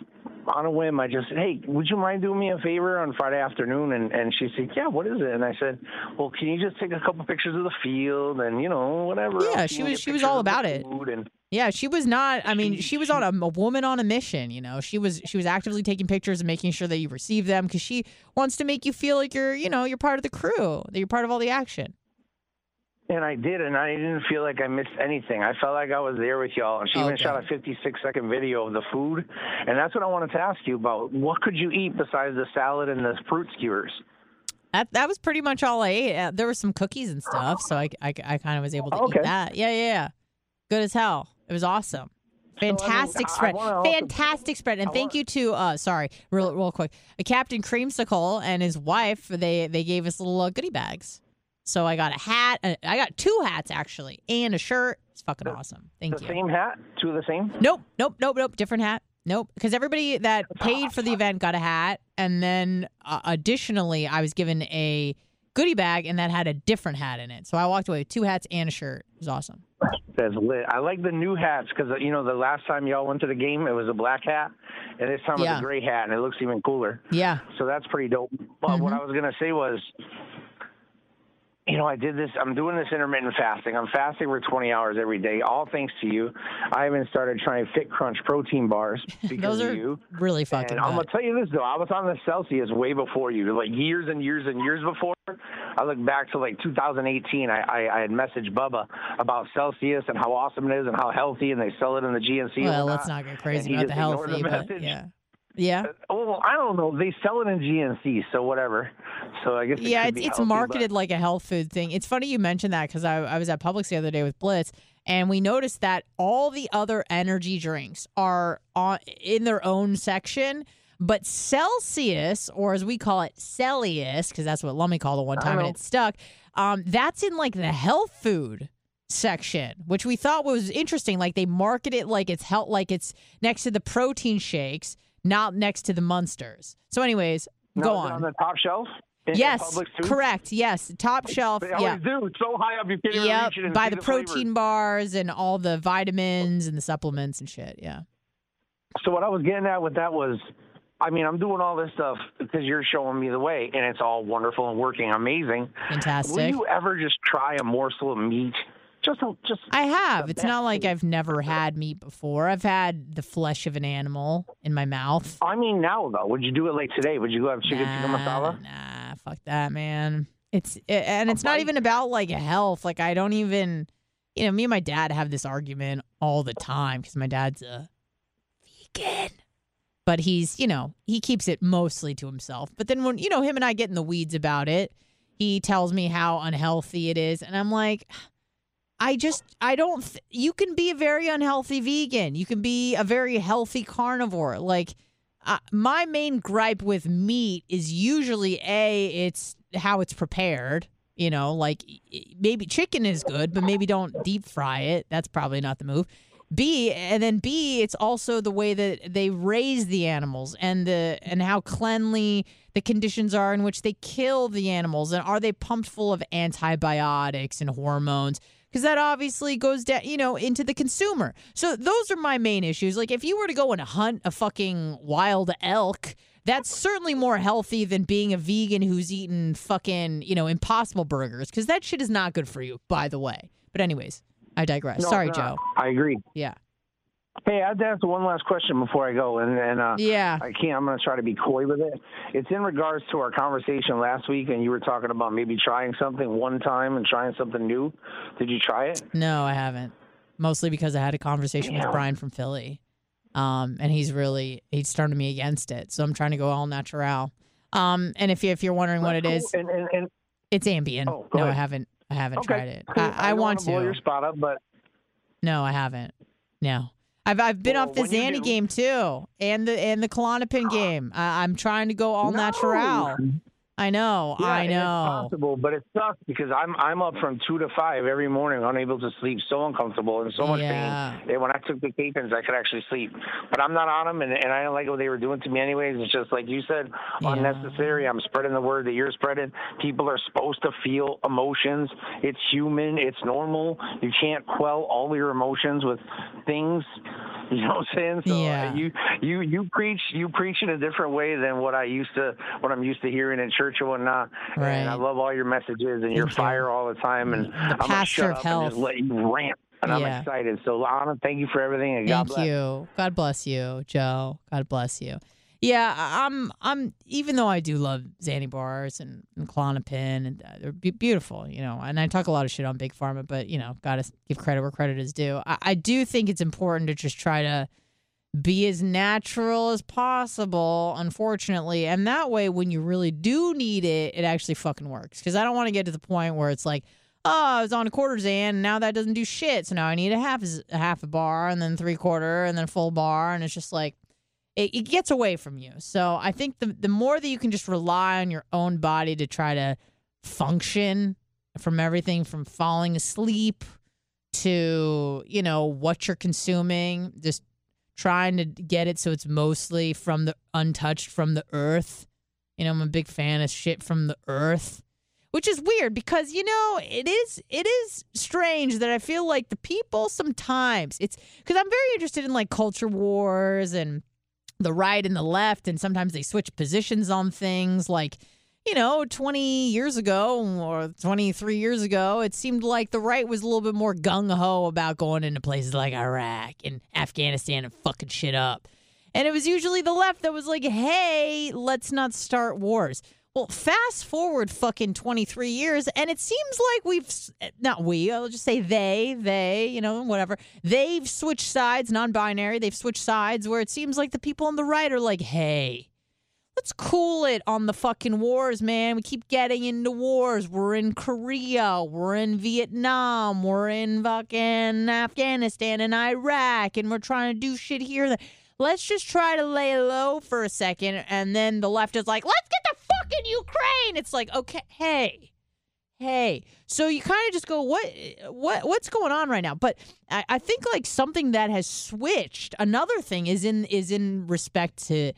on a whim, I just, hey, would you mind doing me a favor on Friday afternoon? And and she said, yeah, what is it? And I said, well, can you just take a couple pictures of the field and you know whatever? Yeah, else she was- she was all about it. And Yeah, she was not. I mean, she was on a, a woman on a mission. You know, she was she was actively taking pictures and making sure that you receive them because she wants to make you feel like you're you know you're part of the crew, that you're part of all the action. And I did, and I didn't feel like I missed anything. I felt like I was there with y'all. And she even shot a 56 second video of the food. And that's what I wanted to ask you about. What could you eat besides the salad and the fruit skewers? That that was pretty much all I ate. Uh, there were some cookies and stuff, so I, I, I kind of was able to Okay. eat that. Yeah, yeah, yeah. Good as hell. It was awesome. Fantastic I spread. wanna also- Fantastic spread. And thank you to uh sorry, real real quick. Uh, Captain Creamsicle and his wife, they they gave us little uh, goodie bags. So I got a hat, uh, I got two hats actually, and a shirt. It's fucking awesome. Thank you. The you. same hat, two of the same. Nope, nope, nope, nope. Different hat. Nope. Because everybody that paid for the event got a hat, and then uh, additionally, I was given a goodie bag, and that had a different hat in it. So I walked away with two hats and a shirt. It was awesome. That's lit. I like the new hats because you know the last time y'all went to the game, it was a black hat, and this time Yeah. it's a gray hat, and it looks even cooler. Yeah. So that's pretty dope. But what I was gonna say was, you know, I did this. I'm doing this intermittent fasting. I'm fasting for 20 hours every day, all thanks to you. I even started trying Fit Crunch protein bars because Those of you. really fucking And I'm gonna tell you this though, I was on the Celsius way before you, like years and years and years before. I look back to like 2018. I, I, I had messaged Bubba about Celsius and how awesome it is and how healthy, and they sell it in the GNC. Well, let's not get crazy about the healthy, the but yeah. Yeah. Oh, I don't know. They sell it in GNC, so whatever. So I guess it yeah, it's it's healthy, marketed but- like a health food thing. It's funny you mentioned that because I, I was at Publix the other day with Blitz, and we noticed that all the other energy drinks are on in their own section, but Celsius, or as we call it, Celsius, because that's what Lummy called it one time, and it stuck. Um, that's in like the health food section, which we thought was interesting. Like they market it like it's health, like it's next to the protein shakes, not next to the Monsters. So, anyways, Now, go on. on the top shelf. Yes, correct. Yes, top shelf. They Yeah. do. It's so high up you can't even Yep, reach it and by the the flavors. protein bars and all the vitamins and the supplements and shit. Yeah. So what I was getting at with that was, I mean, I'm doing all this stuff because you're showing me the way, and it's all wonderful and working amazing. Fantastic. Will you ever just try a morsel of meat? Just, just. I have. It's not like. I've never had meat before. I've had the flesh of an animal in my mouth. I mean, now though, would you do it like today? Would you go have chicken tikka masala? Nah, fuck that, man. It's and it's not even about like health. Like I don't even, you know, me and my dad have this argument all the time because my dad's a vegan, but he's, you know, he keeps it mostly to himself. But then when you know him and I get in the weeds about it, he tells me how unhealthy it is, and I'm like. I just I don't th- you can be a very unhealthy vegan. You can be a very healthy carnivore. Like uh, my main gripe with meat is usually a it's how it's prepared. You know, like maybe chicken is good, but maybe don't deep fry it. That's probably not the move. B and then B, it's also the way that they raise the animals and the and how cleanly the conditions are in which they kill the animals and are they pumped full of antibiotics and hormones because that obviously goes down, you know, into the consumer. So those are my main issues. Like if you were to go and hunt a fucking wild elk, that's certainly more healthy than being a vegan who's eating fucking, you know, impossible burgers because that shit is not good for you, by the way. But anyways, I digress. No, Sorry, not. Joe. I agree. Yeah. Hey, I have to ask one last question before I go, and, and uh, Yeah. I can't. I'm going to try to be coy with it. It's in regards to our conversation last week, and you were talking about maybe trying something one time and trying something new. Did you try it? No, I haven't. Mostly because I had a conversation with Brian from Philly. Um, and he's really he's turning me against it. So I'm trying to go all natural. Um, and if you if you're wondering what it is, And, and, and it's Ambien. Oh, no, I haven't I haven't okay, tried it. cool. I, I don't want wanna blow your spot up, but No, I haven't. No. I've I've been Well, off the Xanny do- game too, and the and the Klonopin game. I, I'm trying to go all No. natural. I know, Yeah, I know. It's possible, but it sucks because I'm I'm up from two to five every morning, unable to sleep, so uncomfortable and so much Yeah. pain. And when I took the Capons, I could actually sleep, but I'm not on them, and, and I don't like what they were doing to me anyways. It's just like you said, Yeah. unnecessary. I'm spreading the word that you're spreading. People are supposed to feel emotions. It's human. It's normal. You can't quell all your emotions with things. You know what I'm saying? So Yeah. you you you preach you preach in a different way than what I used to what I'm used to hearing in church and whatnot. Right. And I love all your messages and your fire all the time. And The I'm gonna shut of up and just let you rant. And I'm excited. So Anna, thank you for everything and God Thank bless. you. God bless you, Joe. God bless you. Yeah, I'm. I'm. Even though I do love Xanny bars and, and Klonopin, and uh, they're be- beautiful, you know. And I talk a lot of shit on Big Pharma, but you know, gotta give credit where credit is due. I, I do think it's important to just try to be as natural as possible. Unfortunately, and that way, when you really do need it, it actually fucking works. Because I don't want to get to the point where it's like, oh, I was on a quarter Xan, and now that doesn't do shit. So now I need a half a half a bar, and then three quarter, and then full bar, and it's just like it, it gets away from you. So I think the the more that you can just rely on your own body to try to function from everything from falling asleep to you know what you're consuming, just trying to get it so it's mostly from the untouched from the earth. You know, I'm a big fan of shit from the earth which is weird because you know it is it is strange that I feel like the people sometimes it's because I'm very interested in like culture wars and the right and the left and sometimes they switch positions on things like you know 20 years ago or 23 years ago it seemed like the right was a little bit more gung-ho about going into places like Iraq and Afghanistan and fucking shit up and it was usually the left that was like hey let's not start wars well, fast forward fucking 23 years, and it seems like we've, not we, I'll just say they, they, you know, whatever. They've switched sides, non binary. They've switched sides where it seems like the people on the right are like, hey, let's cool it on the fucking wars, man. We keep getting into wars. We're in Korea, we're in Vietnam, we're in fucking Afghanistan and Iraq, and we're trying to do shit here. Let's just try to lay low for a second. And then the left is like, let's get the fucking Ukraine. It's like, okay, hey, hey. So you kind of just go, what, what, what's going on right now? But I, I think like something that has switched. Another thing is in is in respect to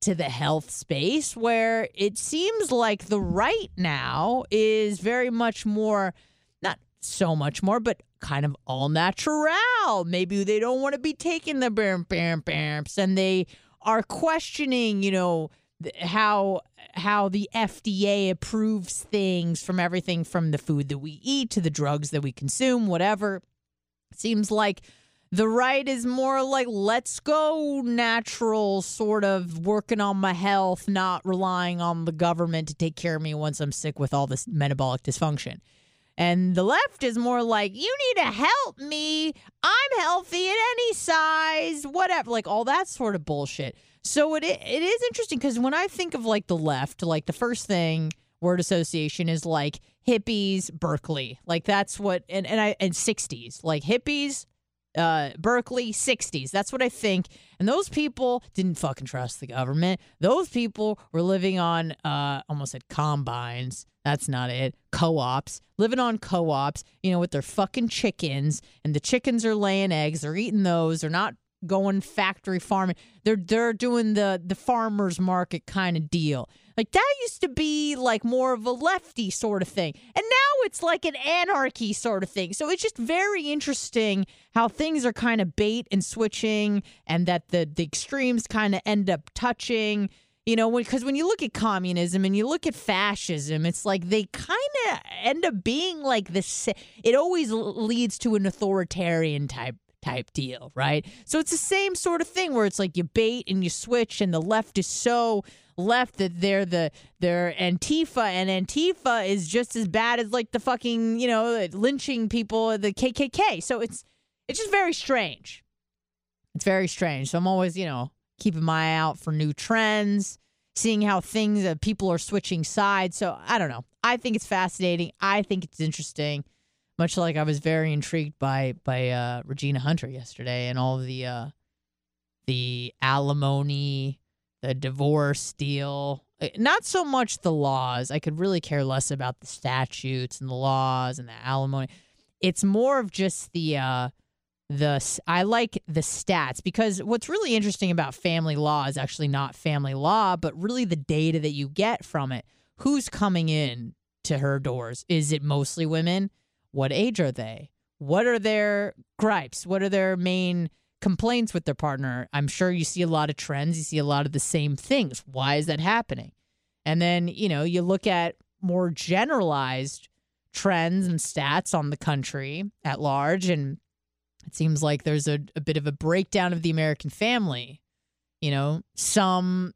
to the health space where it seems like the right now is very much more not so much more but kind of all natural maybe they don't want to be taking the bam bam bams and they are questioning you know how how the FDA approves things from everything from the food that we eat to the drugs that we consume, whatever. Seems like the right is more like let's go natural, sort of working on my health, not relying on the government to take care of me once I'm sick with all this metabolic dysfunction. And the left is more like, you need to help me. I'm healthy at any size, whatever, like all that sort of bullshit. So it it is interesting because when I think of like the left, like the first thing word association is like hippies, Berkeley. Like that's what and and I and 60s. Like hippies, uh Berkeley 60s. That's what I think. And those people didn't fucking trust the government. Those people were living on uh almost said combines. That's not it. Co-ops, living on co-ops, you know, with their fucking chickens and the chickens are laying eggs. They're eating those. They're not going factory farming. They're they're doing the the farmers market kind of deal. Like that used to be like more of a lefty sort of thing. And now it's like an anarchy sort of thing. So it's just very interesting how things are kind of bait and switching and that the the extremes kind of end up touching you know because when, when, you look at communism and you look at fascism it's like they kind of end up being like this it always leads to an authoritarian type type deal, right? So it's the same sort of thing where it's like you bait and you switch, and the left is so left that they're the they're Antifa, and Antifa is just as bad as like the fucking you know lynching people, the KKK. So it's it's just very strange. It's very strange. So I'm always you know keeping my eye out for new trends, seeing how things uh, people are switching sides. So I don't know. I think it's fascinating. I think it's interesting much like I was very intrigued by by uh, Regina Hunter yesterday and all the uh, the alimony, the divorce deal. Uh, not so much the laws. I could really care less about the statutes and the laws and the alimony. It's more of just the uh, the I like the stats because what's really interesting about family law is actually not family law, but really the data that you get from it. Who's coming in to her doors? Is it mostly women? What age are they? What are their gripes? What are their main complaints with their partner? I'm sure you see a lot of trends. You see a lot of the same things. Why is that happening? And then, you know, you look at more generalized trends and stats on the country at large. And it seems like there's a, a bit of a breakdown of the American family. You know, some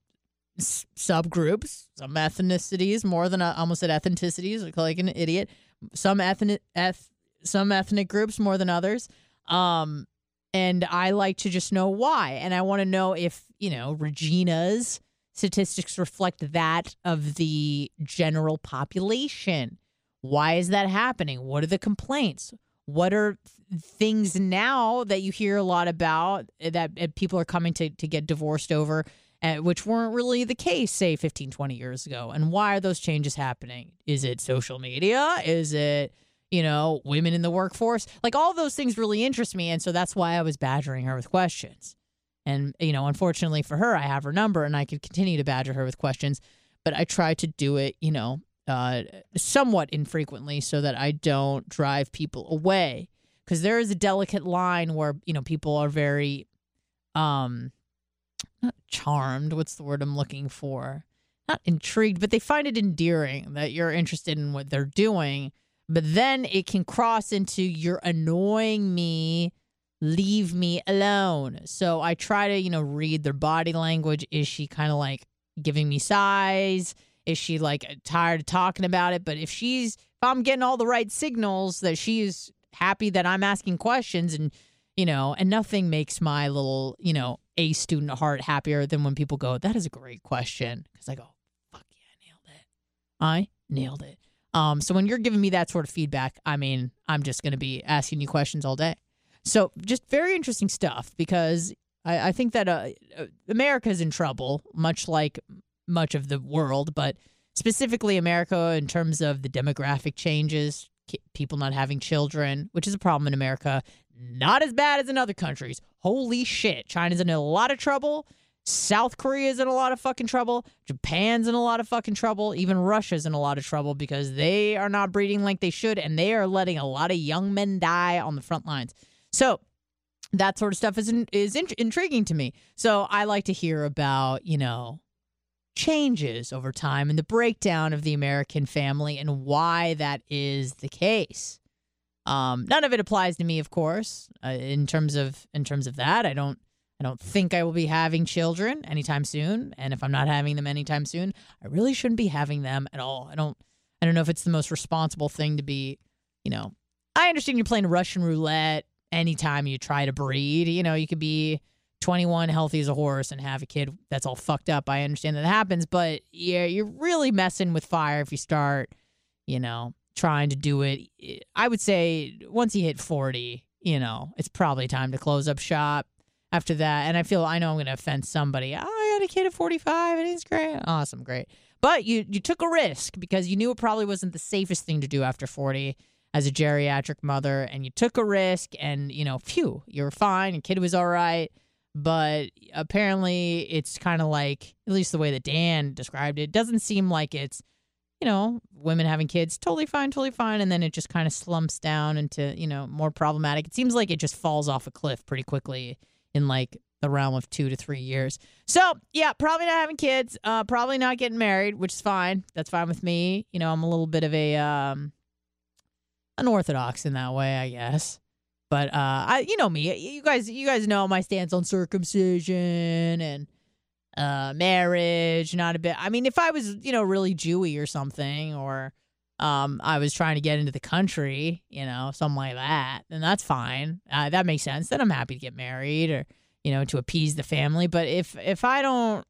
s- subgroups, some ethnicities, more than I almost said ethnicities, look like an idiot, some ethnic eth, some ethnic groups more than others. Um, and I like to just know why. And I want to know if, you know, Regina's statistics reflect that of the general population. Why is that happening? What are the complaints? What are th- things now that you hear a lot about that eh, people are coming to, to get divorced over, uh, which weren't really the case, say, 15, 20 years ago? And why are those changes happening? Is it social media? Is it, you know, women in the workforce? Like all those things really interest me. And so that's why I was badgering her with questions. And, you know, unfortunately for her, I have her number and I could continue to badger her with questions, but I try to do it, you know, uh, somewhat infrequently so that I don't drive people away. Because there is a delicate line where, you know, people are very, um, not charmed. What's the word I'm looking for? Not intrigued, but they find it endearing that you're interested in what they're doing. But then it can cross into you're annoying me leave me alone. So I try to, you know, read their body language. Is she kind of like giving me size? Is she like tired of talking about it? But if she's, if I'm getting all the right signals that she's happy that I'm asking questions and, you know, and nothing makes my little, you know, A student heart happier than when people go, that is a great question. Cause I go, fuck yeah, I nailed it. I nailed it. Um, so when you're giving me that sort of feedback, I mean, I'm just going to be asking you questions all day. So just very interesting stuff because I, I think that uh, uh America is in trouble, much like much of the world, but specifically America in terms of the demographic changes, people not having children, which is a problem in America. Not as bad as in other countries. Holy shit. China's in a lot of trouble. South Korea's in a lot of fucking trouble. Japan's in a lot of fucking trouble. Even Russia's in a lot of trouble because they are not breeding like they should and they are letting a lot of young men die on the front lines. So that sort of stuff is is int- intriguing to me. So I like to hear about you know changes over time and the breakdown of the American family and why that is the case. Um, none of it applies to me, of course. Uh, in terms of in terms of that, I don't I don't think I will be having children anytime soon. And if I'm not having them anytime soon, I really shouldn't be having them at all. I don't I don't know if it's the most responsible thing to be, you know. I understand you're playing Russian roulette anytime you try to breed. You know, you could be 21, healthy as a horse, and have a kid that's all fucked up. I understand that happens, but yeah, you're really messing with fire if you start, you know, trying to do it. I would say once you hit 40, you know, it's probably time to close up shop after that. And I feel I know I'm going to offend somebody. Oh, I had a kid at 45 and he's great. Awesome, great. But you you took a risk because you knew it probably wasn't the safest thing to do after 40 as a geriatric mother and you took a risk and you know phew you were fine and kid was all right but apparently it's kind of like at least the way that dan described it doesn't seem like it's you know women having kids totally fine totally fine and then it just kind of slumps down into you know more problematic it seems like it just falls off a cliff pretty quickly in like the realm of two to three years so yeah probably not having kids uh probably not getting married which is fine that's fine with me you know i'm a little bit of a um unorthodox in that way, I guess. But uh, I, you know me, you guys, you guys know my stance on circumcision and uh, marriage. Not a bit. I mean, if I was, you know, really Jewy or something, or um, I was trying to get into the country, you know, something like that, then that's fine. Uh, that makes sense. Then I'm happy to get married or you know to appease the family. But if if I don't,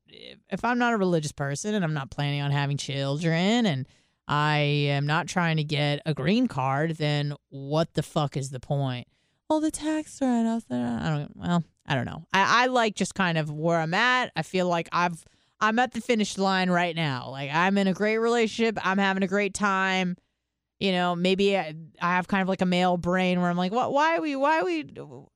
if I'm not a religious person and I'm not planning on having children and I am not trying to get a green card, then what the fuck is the point? Well, the tax write off. I don't. Well, I don't know. I, I like just kind of where I'm at. I feel like I've I'm at the finish line right now. Like I'm in a great relationship. I'm having a great time. You know, maybe I, have kind of like a male brain where I'm like, what? Why are we? Why we?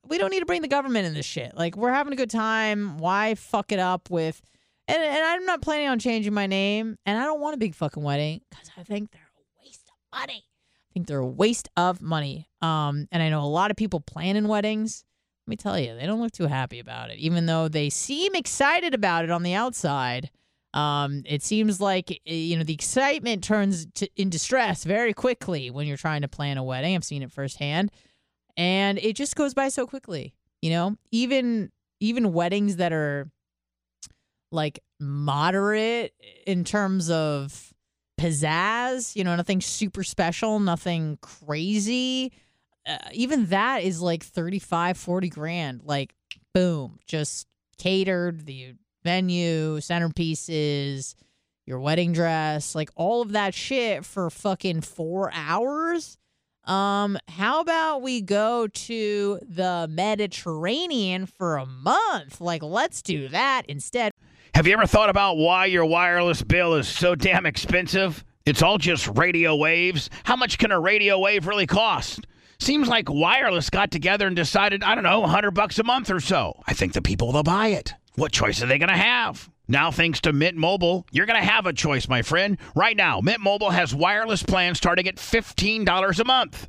We don't need to bring the government in this shit. Like we're having a good time. Why fuck it up with? And, and I'm not planning on changing my name. And I don't want a big fucking wedding because I think they're a waste of money. I think they're a waste of money. Um, and I know a lot of people planning weddings. Let me tell you, they don't look too happy about it, even though they seem excited about it on the outside. Um, it seems like eh, you know the excitement turns to, into stress very quickly when you're trying to plan a wedding. I've seen it firsthand, and it just goes by so quickly. You know, even even weddings that are like moderate in terms of pizzazz, you know, nothing super special, nothing crazy. Uh, even that is like 35, 40 grand. Like, boom, just catered, the venue, centerpieces, your wedding dress, like all of that shit for fucking four hours. Um, how about we go to the Mediterranean for a month? Like, let's do that instead. Have you ever thought about why your wireless bill is so damn expensive? It's all just radio waves. How much can a radio wave really cost? Seems like wireless got together and decided, I don't know, 100 bucks a month or so. I think the people will buy it. What choice are they going to have? Now, thanks to Mint Mobile, you're going to have a choice, my friend. Right now, Mint Mobile has wireless plans starting at $15 a month.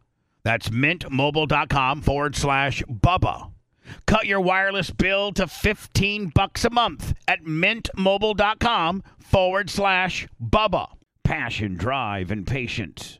That's mintmobile.com forward slash Bubba. Cut your wireless bill to 15 bucks a month at mintmobile.com forward slash Bubba. Passion, drive, and patience.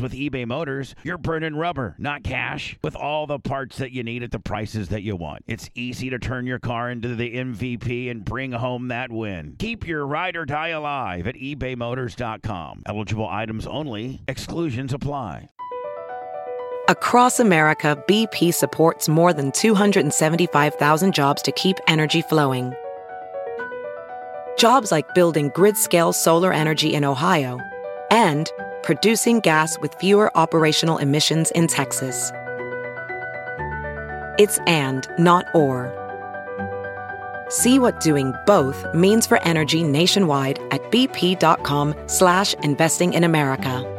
with eBay Motors, you're burning rubber, not cash, with all the parts that you need at the prices that you want. It's easy to turn your car into the MVP and bring home that win. Keep your ride or die alive at ebaymotors.com. Eligible items only, exclusions apply. Across America, BP supports more than 275,000 jobs to keep energy flowing. Jobs like building grid scale solar energy in Ohio and producing gas with fewer operational emissions in Texas. It's and, not or. See what doing both means for energy nationwide at bp.com slash investing in America.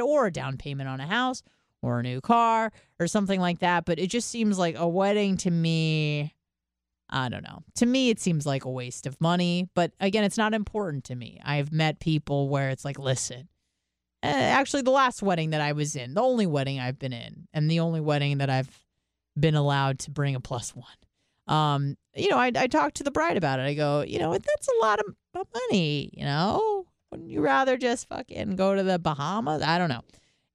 Or a down payment on a house or a new car or something like that. But it just seems like a wedding to me. I don't know. To me, it seems like a waste of money. But again, it's not important to me. I've met people where it's like, listen, eh, actually, the last wedding that I was in, the only wedding I've been in, and the only wedding that I've been allowed to bring a plus one. Um, you know, I, I talked to the bride about it. I go, you know, that's a lot of, money. You know, wouldn't you rather just fucking go to the Bahamas? I don't know.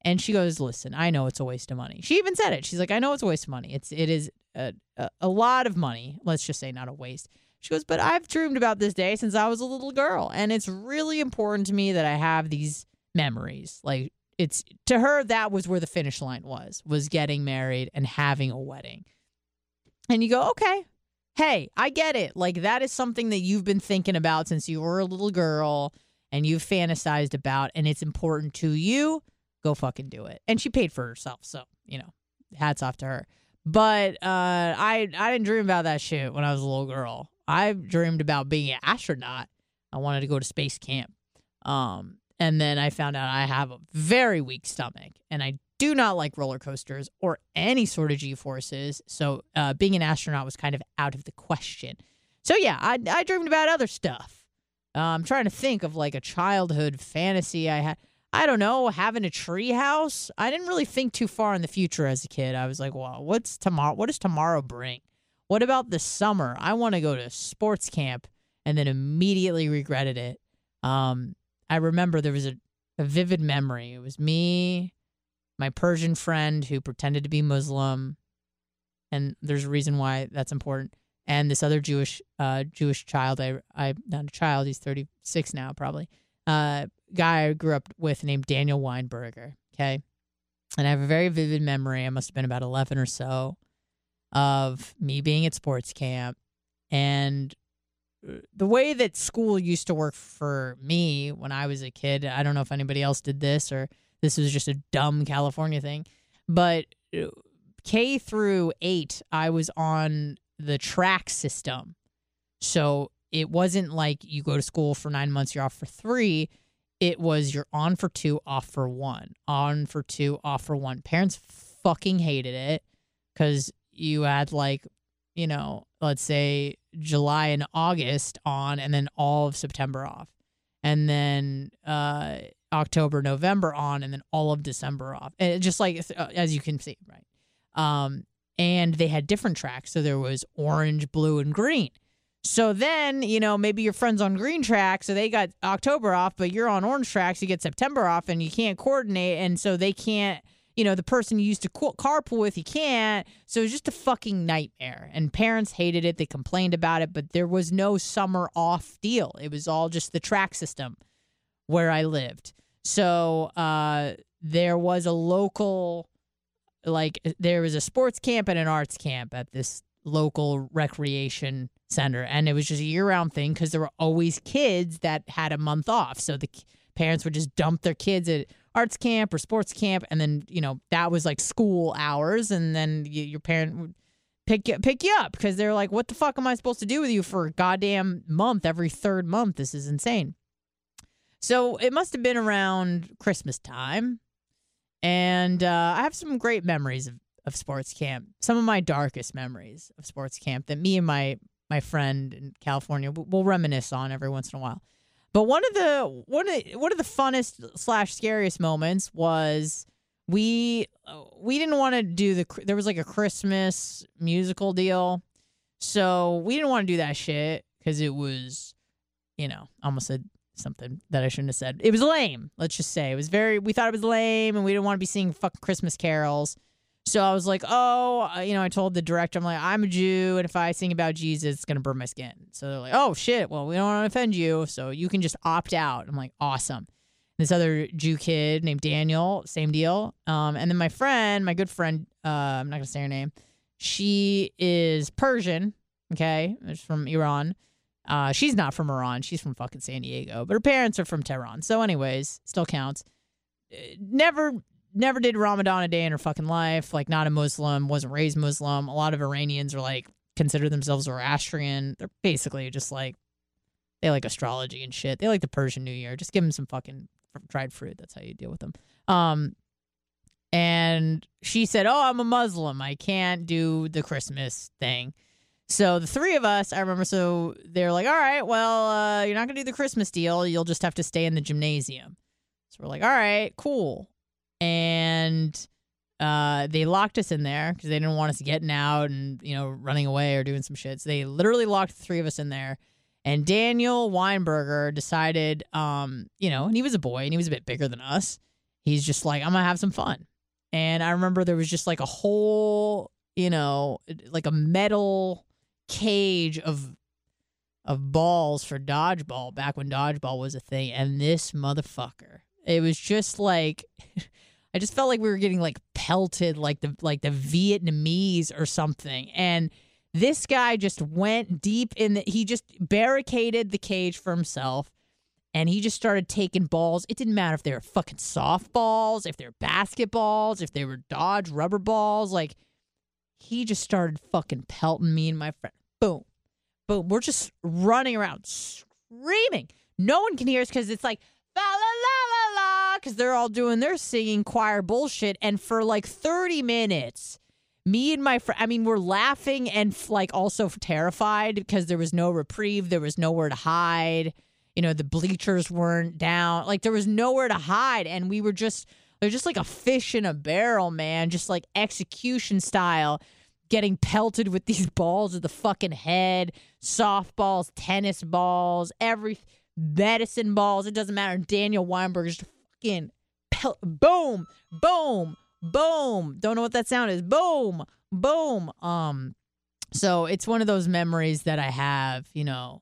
And she goes, listen, I know it's a waste of money. She even said it. She's like, I know it's a waste of money. It's it is a, a lot of money. Let's just say not a waste. She goes, but I've dreamed about this day since I was a little girl, and it's really important to me that I have these memories. Like it's to her that was where the finish line was was getting married and having a wedding. And you go, "Okay. Hey, I get it. Like that is something that you've been thinking about since you were a little girl and you've fantasized about and it's important to you. Go fucking do it." And she paid for herself, so, you know, hats off to her. But uh I I didn't dream about that shit when I was a little girl. I dreamed about being an astronaut. I wanted to go to space camp. Um and then I found out I have a very weak stomach and I do not like roller coasters or any sort of G forces. So uh, being an astronaut was kind of out of the question. So yeah, I, I dreamed about other stuff. Uh, I'm trying to think of like a childhood fantasy I had. I don't know, having a tree house. I didn't really think too far in the future as a kid. I was like, well, what's tomorrow? What does tomorrow bring? What about the summer? I want to go to sports camp and then immediately regretted it. Um, I remember there was a, a vivid memory. It was me, my Persian friend who pretended to be Muslim, and there's a reason why that's important. and this other Jewish uh, Jewish child. I I not a child. He's 36 now, probably. Uh, guy I grew up with named Daniel Weinberger. Okay, and I have a very vivid memory. I must have been about 11 or so of me being at sports camp and uh, the way that school used to work for me when I was a kid. I don't know if anybody else did this or this was just a dumb California thing, but uh, K through eight, I was on the track system. So it wasn't like you go to school for nine months, you're off for three. It was you're on for two, off for one, on for two, off for one. Parents fucking hated it because you had like, you know, let's say July and August on, and then all of September off, and then uh, October, November on, and then all of December off. And just like uh, as you can see, right? Um, and they had different tracks. So there was orange, blue, and green. So then, you know, maybe your friend's on green track, so they got October off, but you're on orange tracks, you get September off, and you can't coordinate, and so they can't, you know, the person you used to carpool with, you can't. So it's just a fucking nightmare. And parents hated it, they complained about it, but there was no summer off deal. It was all just the track system where I lived. So uh, there was a local like there was a sports camp and an arts camp at this local recreation center. And it was just a year-round thing because there were always kids that had a month off. So the parents would just dump their kids at arts camp or sports camp. And then you know that was like school hours. And then you, your parent would pick you, pick you up because they're like what the fuck am i supposed to do with you for a goddamn month? Every third month? This is insane. So it must have been around christmas time. And uh, I have some great memories of, of sports camp. Some of my darkest memories of sports camp that me and my my friend in California We'll reminisce on every once in a while. But one of the one of one of the funnest slash scariest moments was we uh, we didn't want to do the there was like a Christmas musical deal, so we didn't want to do that shit because it was, you know, almost a something that I shouldn't have said. It was lame. Let's just say it was very. We thought it was lame, and we didn't want to be seeing fucking Christmas carols. So I was like, oh, you know, I told the director, I'm like, I'm a Jew, and if I sing about Jesus, it's gonna burn my skin. So they're like, oh shit, well, we don't want to offend you, so you can just opt out. I'm like, awesome. This other Jew kid named Daniel, same deal. Um, and then my friend, my good friend, uh, I'm not gonna say her name. She is Persian. Okay, she's from Iran. Uh, she's not from Iran. She's from fucking San Diego, but her parents are from Tehran. So, anyways, still counts. Uh, never, never did Ramadan a day in her fucking life. Like, not a Muslim, wasn't raised Muslim. A lot of Iranians are like consider themselves Zoroastrian. They're basically just like they like astrology and shit. They like the Persian New Year. Just give them some fucking dried fruit. That's how you deal with them. Um, and she said, "Oh, I'm a Muslim. I can't do the Christmas thing." So the three of us, I remember, so they're like, all right, well, uh, you're not to do the Christmas deal. You'll just have to stay in the gymnasium. So we're like, all right, cool. And uh, they locked us in there because they didn't want us getting out and, you know, running away or doing some shit. So they literally locked the three of us in there. And Daniel Weinberger decided, um, you know, and he was a boy and he was a bit bigger than us. He's just like, I'm to have some fun. And I remember there was just like a whole, you know, like a metal cage of of balls for dodgeball back when dodgeball was a thing and this motherfucker it was just like i just felt like we were getting like pelted like the like the vietnamese or something and this guy just went deep in the he just barricaded the cage for himself and he just started taking balls it didn't matter if they were fucking softballs if they were basketballs if they were dodge rubber balls like he just started fucking pelting me and my friend boom, boom. We're just running around screaming. No one can hear us because it's like la la la because they're all doing their singing choir bullshit. And for like 30 minutes, me and my friend, I mean, we're laughing and like also terrified because there was no reprieve. There was nowhere to hide. You know, the bleachers weren't down. Like there was nowhere to hide. And we were just, they're just like a fish in a barrel, man, just like execution style getting pelted with these balls of the fucking head, softballs, tennis balls, every medicine balls. It doesn't matter. Daniel Weinberg just fucking pel- boom, boom, boom. Don't know what that sound is. Boom, boom. Um, So it's one of those memories that I have, you know,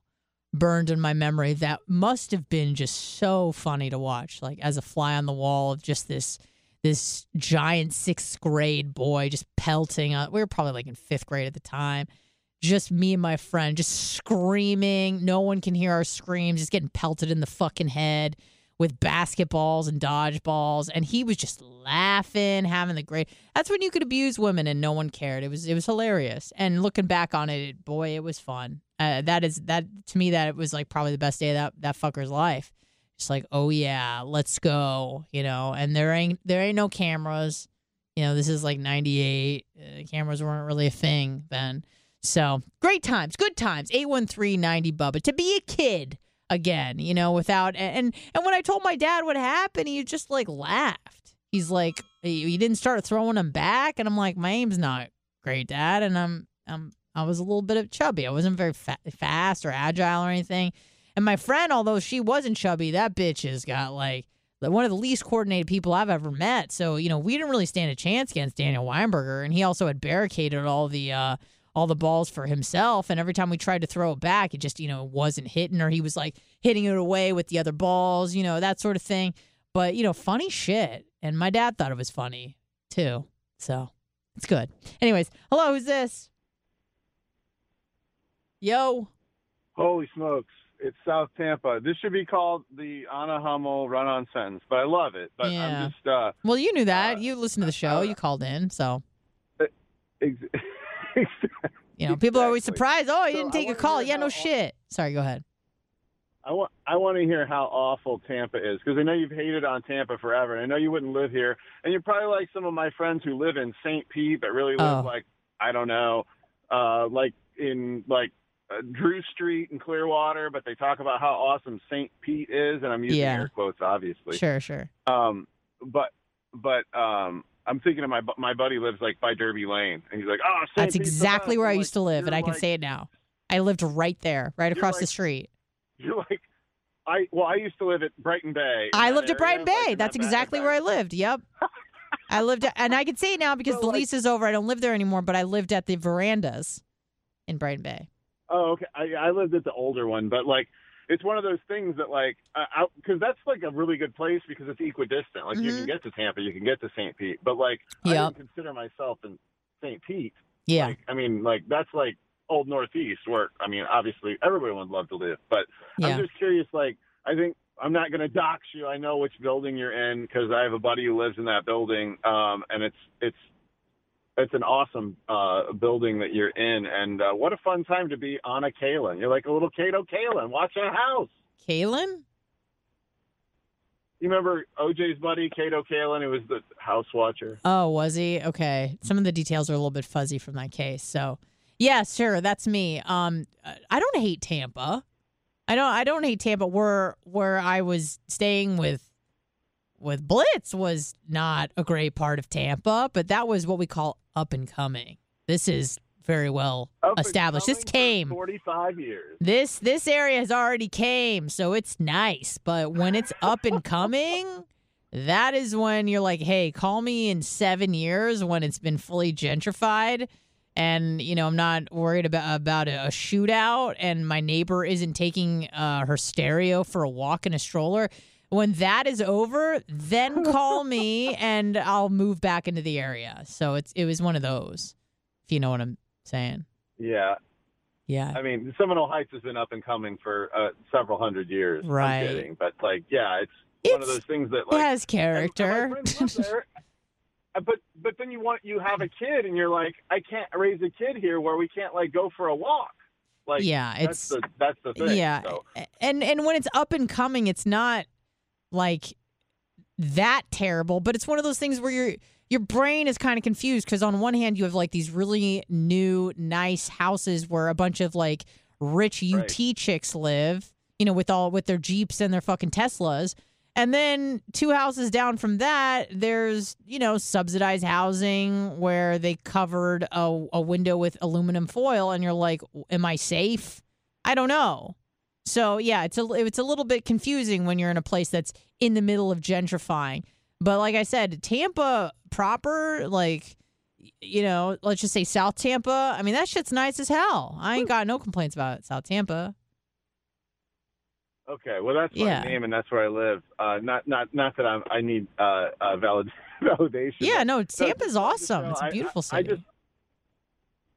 burned in my memory that must have been just so funny to watch, like as a fly on the wall of just this this giant sixth grade boy just pelting. We were probably like in fifth grade at the time. Just me and my friend just screaming. No one can hear our screams. Just getting pelted in the fucking head with basketballs and dodgeballs. And he was just laughing, having the great. That's when you could abuse women and no one cared. It was it was hilarious. And looking back on it, boy, it was fun. Uh, that is that to me that was like probably the best day of that that fucker's life just like oh yeah let's go you know and there ain't there ain't no cameras you know this is like 98 uh, cameras weren't really a thing then so great times good times 813-90 bubba to be a kid again you know without and and when i told my dad what happened he just like laughed. He's like he didn't start throwing them back? And i'm like my aim's not great dad. And i'm i'm i was a little bit of chubby. I wasn't very fa- fast or agile or anything. And my friend, although she wasn't chubby, that bitch has got like one of the least coordinated people I've ever met. So you know, we didn't really stand a chance against Daniel Weinberger, and he also had barricaded all the uh, all the balls for himself. And every time we tried to throw it back, it just you know wasn't hitting, or he was like hitting it away with the other balls, you know that sort of thing. But you know, funny shit. And my dad thought it was funny too. So it's good. Anyways, hello, who's this? Yo. Holy smokes it's South Tampa. This should be called the Anna Hummel run-on sentence, but I love it. But Yeah. I'm just uh, Well, you knew that. Uh, you listened to the show. uh, you called in, so ex- you know people are always surprised. Oh, you So didn't take a call. Yeah, no shit. Sorry, go ahead. I want I want to hear how awful Tampa is because I know you've hated on Tampa forever, and I know you wouldn't live here, and you're probably like some of my friends who live in St. Pete but really live Oh. like I don't know, uh, like in like uh, Drew Street in Clearwater, but they talk about how awesome St. Pete is, and I'm using Yeah. air quotes obviously. Sure, sure. Um, but but um, I'm thinking of my my buddy lives like by Derby Lane, and he's like, oh. That's exactly best." where I I'm used to live, and I can like- say it now. I lived right there, right across the street. You're like, I well, I used to live at Brighton Bay. I lived at Brighton Bay. That's exactly where I lived. Yep. I lived, at, and I can say it now because So, the like- lease is over. I don't live there anymore, but I lived at the verandas in Brighton Bay. Oh, okay. I, I lived at the older one, but like, it's one of those things that like, because that's like a really good place because it's equidistant. Like, you Mhm. can get to Tampa, you can get to St. Pete, but like, I Yep. don't consider myself in St. Pete. Yeah. Like, I mean, like that's like old Northeast, where I mean, obviously everybody would love to live, but Yeah. I'm just curious. Like, I think I'm not going to dox you. I know which building you're in because I have a buddy who lives in that building, um, and it's it's it's an awesome uh, building that you're in, and uh, what a fun time to be on a Kaelin. You're like a little Kato Kaelin. Watch a house. Kaelin? You remember OJ's buddy Kato Kaelin, who was the house watcher? Oh, was he? Okay. Some of the details are a little bit fuzzy from that case. So, yeah, sure, that's me. Um, I don't hate Tampa. I don't. I don't hate Tampa. Where where I was staying with with Blitz was not a great part of Tampa, but that was what we call up and coming. This is very well Up established. This came. for 45 years. This this area has already came, so it's nice. But when it's up and coming, that is when you're like, hey, call me in seven years when it's been fully gentrified, and you know I'm not worried about about a, a shootout, and my neighbor isn't taking uh, her stereo for a walk in a stroller. When that is over, then call me and I'll move back into the area. So it's it was one of those, if you know what I'm saying. Yeah, Yeah. I mean, Seminole Heights has been up and coming for uh, several hundred years. I'm Right. kidding, but like, yeah, it's, one of those things that like has character. and my friends live there. Uh, But but then you want you have a kid and you're like I can't raise a kid here where we can't like go for a walk. Like Yeah, that's it's- the that's the thing. Yeah, So, and and when it's up and coming, it's not like that terrible, but it's one of those things where your your brain is kind of confused because on one hand you have like these really new nice houses where a bunch of like rich UT Right. chicks live, you know, with all with their Jeeps and their fucking Teslas. And then two houses down from that, there's, you know, subsidized housing where they covered a, a window with aluminum foil. And you're like, am I safe? I don't know. So yeah, it's a it's a little bit confusing when you're in a place that's in the middle of gentrifying. But like I said, Tampa proper, like you know, let's just say South Tampa. I mean, that shit's nice as hell. I ain't got no complaints about South Tampa. Okay, well that's my Yeah. name and that's where I live. Uh, not not not that I'm I need uh, uh, valid validation. Yeah, no, Tampa's so awesome. It's a beautiful I, I city. just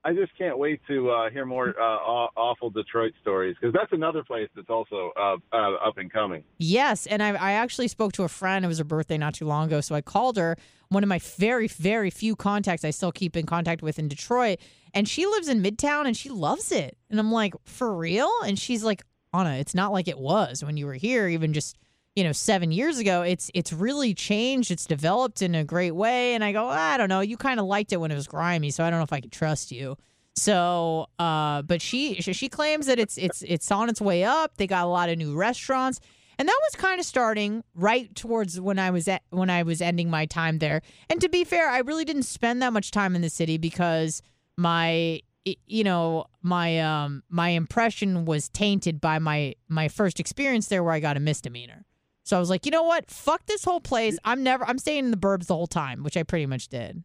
I just can't wait to uh, hear more uh, awful Detroit stories because that's another place that's also uh, uh, up and coming. Yes, and I, I actually spoke to a friend. It was her birthday not too long ago, so I called her. One of my very, very few contacts I still keep in contact with in Detroit, and she lives in Midtown and she loves it. And I'm like, for real? And she's like, Anna, it's not like it was when you were here, even just you know seven years ago. It's it's really changed. It's developed in a great way. And I go, I don't know. You kind of liked it when it was grimy, so I don't know if I could trust you. So, uh, but she she claims that it's it's it's on its way up. They got a lot of new restaurants, and that was kind of starting right towards when I was at when I was ending my time there. And to be fair, I really didn't spend that much time in the city because my you know my um my impression was tainted by my my first experience there where I got a misdemeanor. So I was like, you know what? Fuck this whole place. I'm never. I'm staying in the burbs the whole time, which I pretty much did.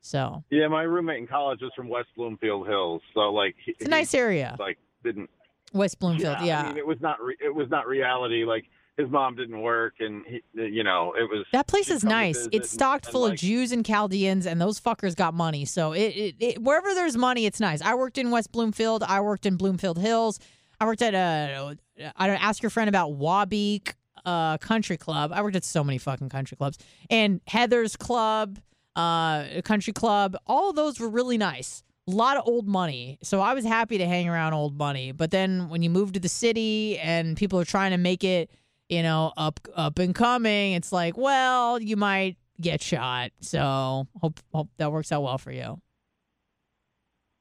So Yeah, my roommate in college was from West Bloomfield Hills, so like he, it's a nice area, like didn't West Bloomfield. Yeah, I mean, it was not re- it was not reality. Like his mom didn't work, and he, you know it was That place is nice. It's stocked and, full of like, Jews and Chaldeans, and those fuckers got money. So it, it, it wherever there's money, it's nice. I worked in West Bloomfield. I worked in Bloomfield Hills. I worked at a. I don't ask your friend about Wabeek uh, Country Club. I worked at so many fucking country clubs and Heather's Club, uh, Country Club. All those were really nice. A lot of old money. So I was happy to hang around old money. But then when you move to the city and people are trying to make it you know, up up and coming. It's like, well, you might get shot. So hope hope that works out well for you.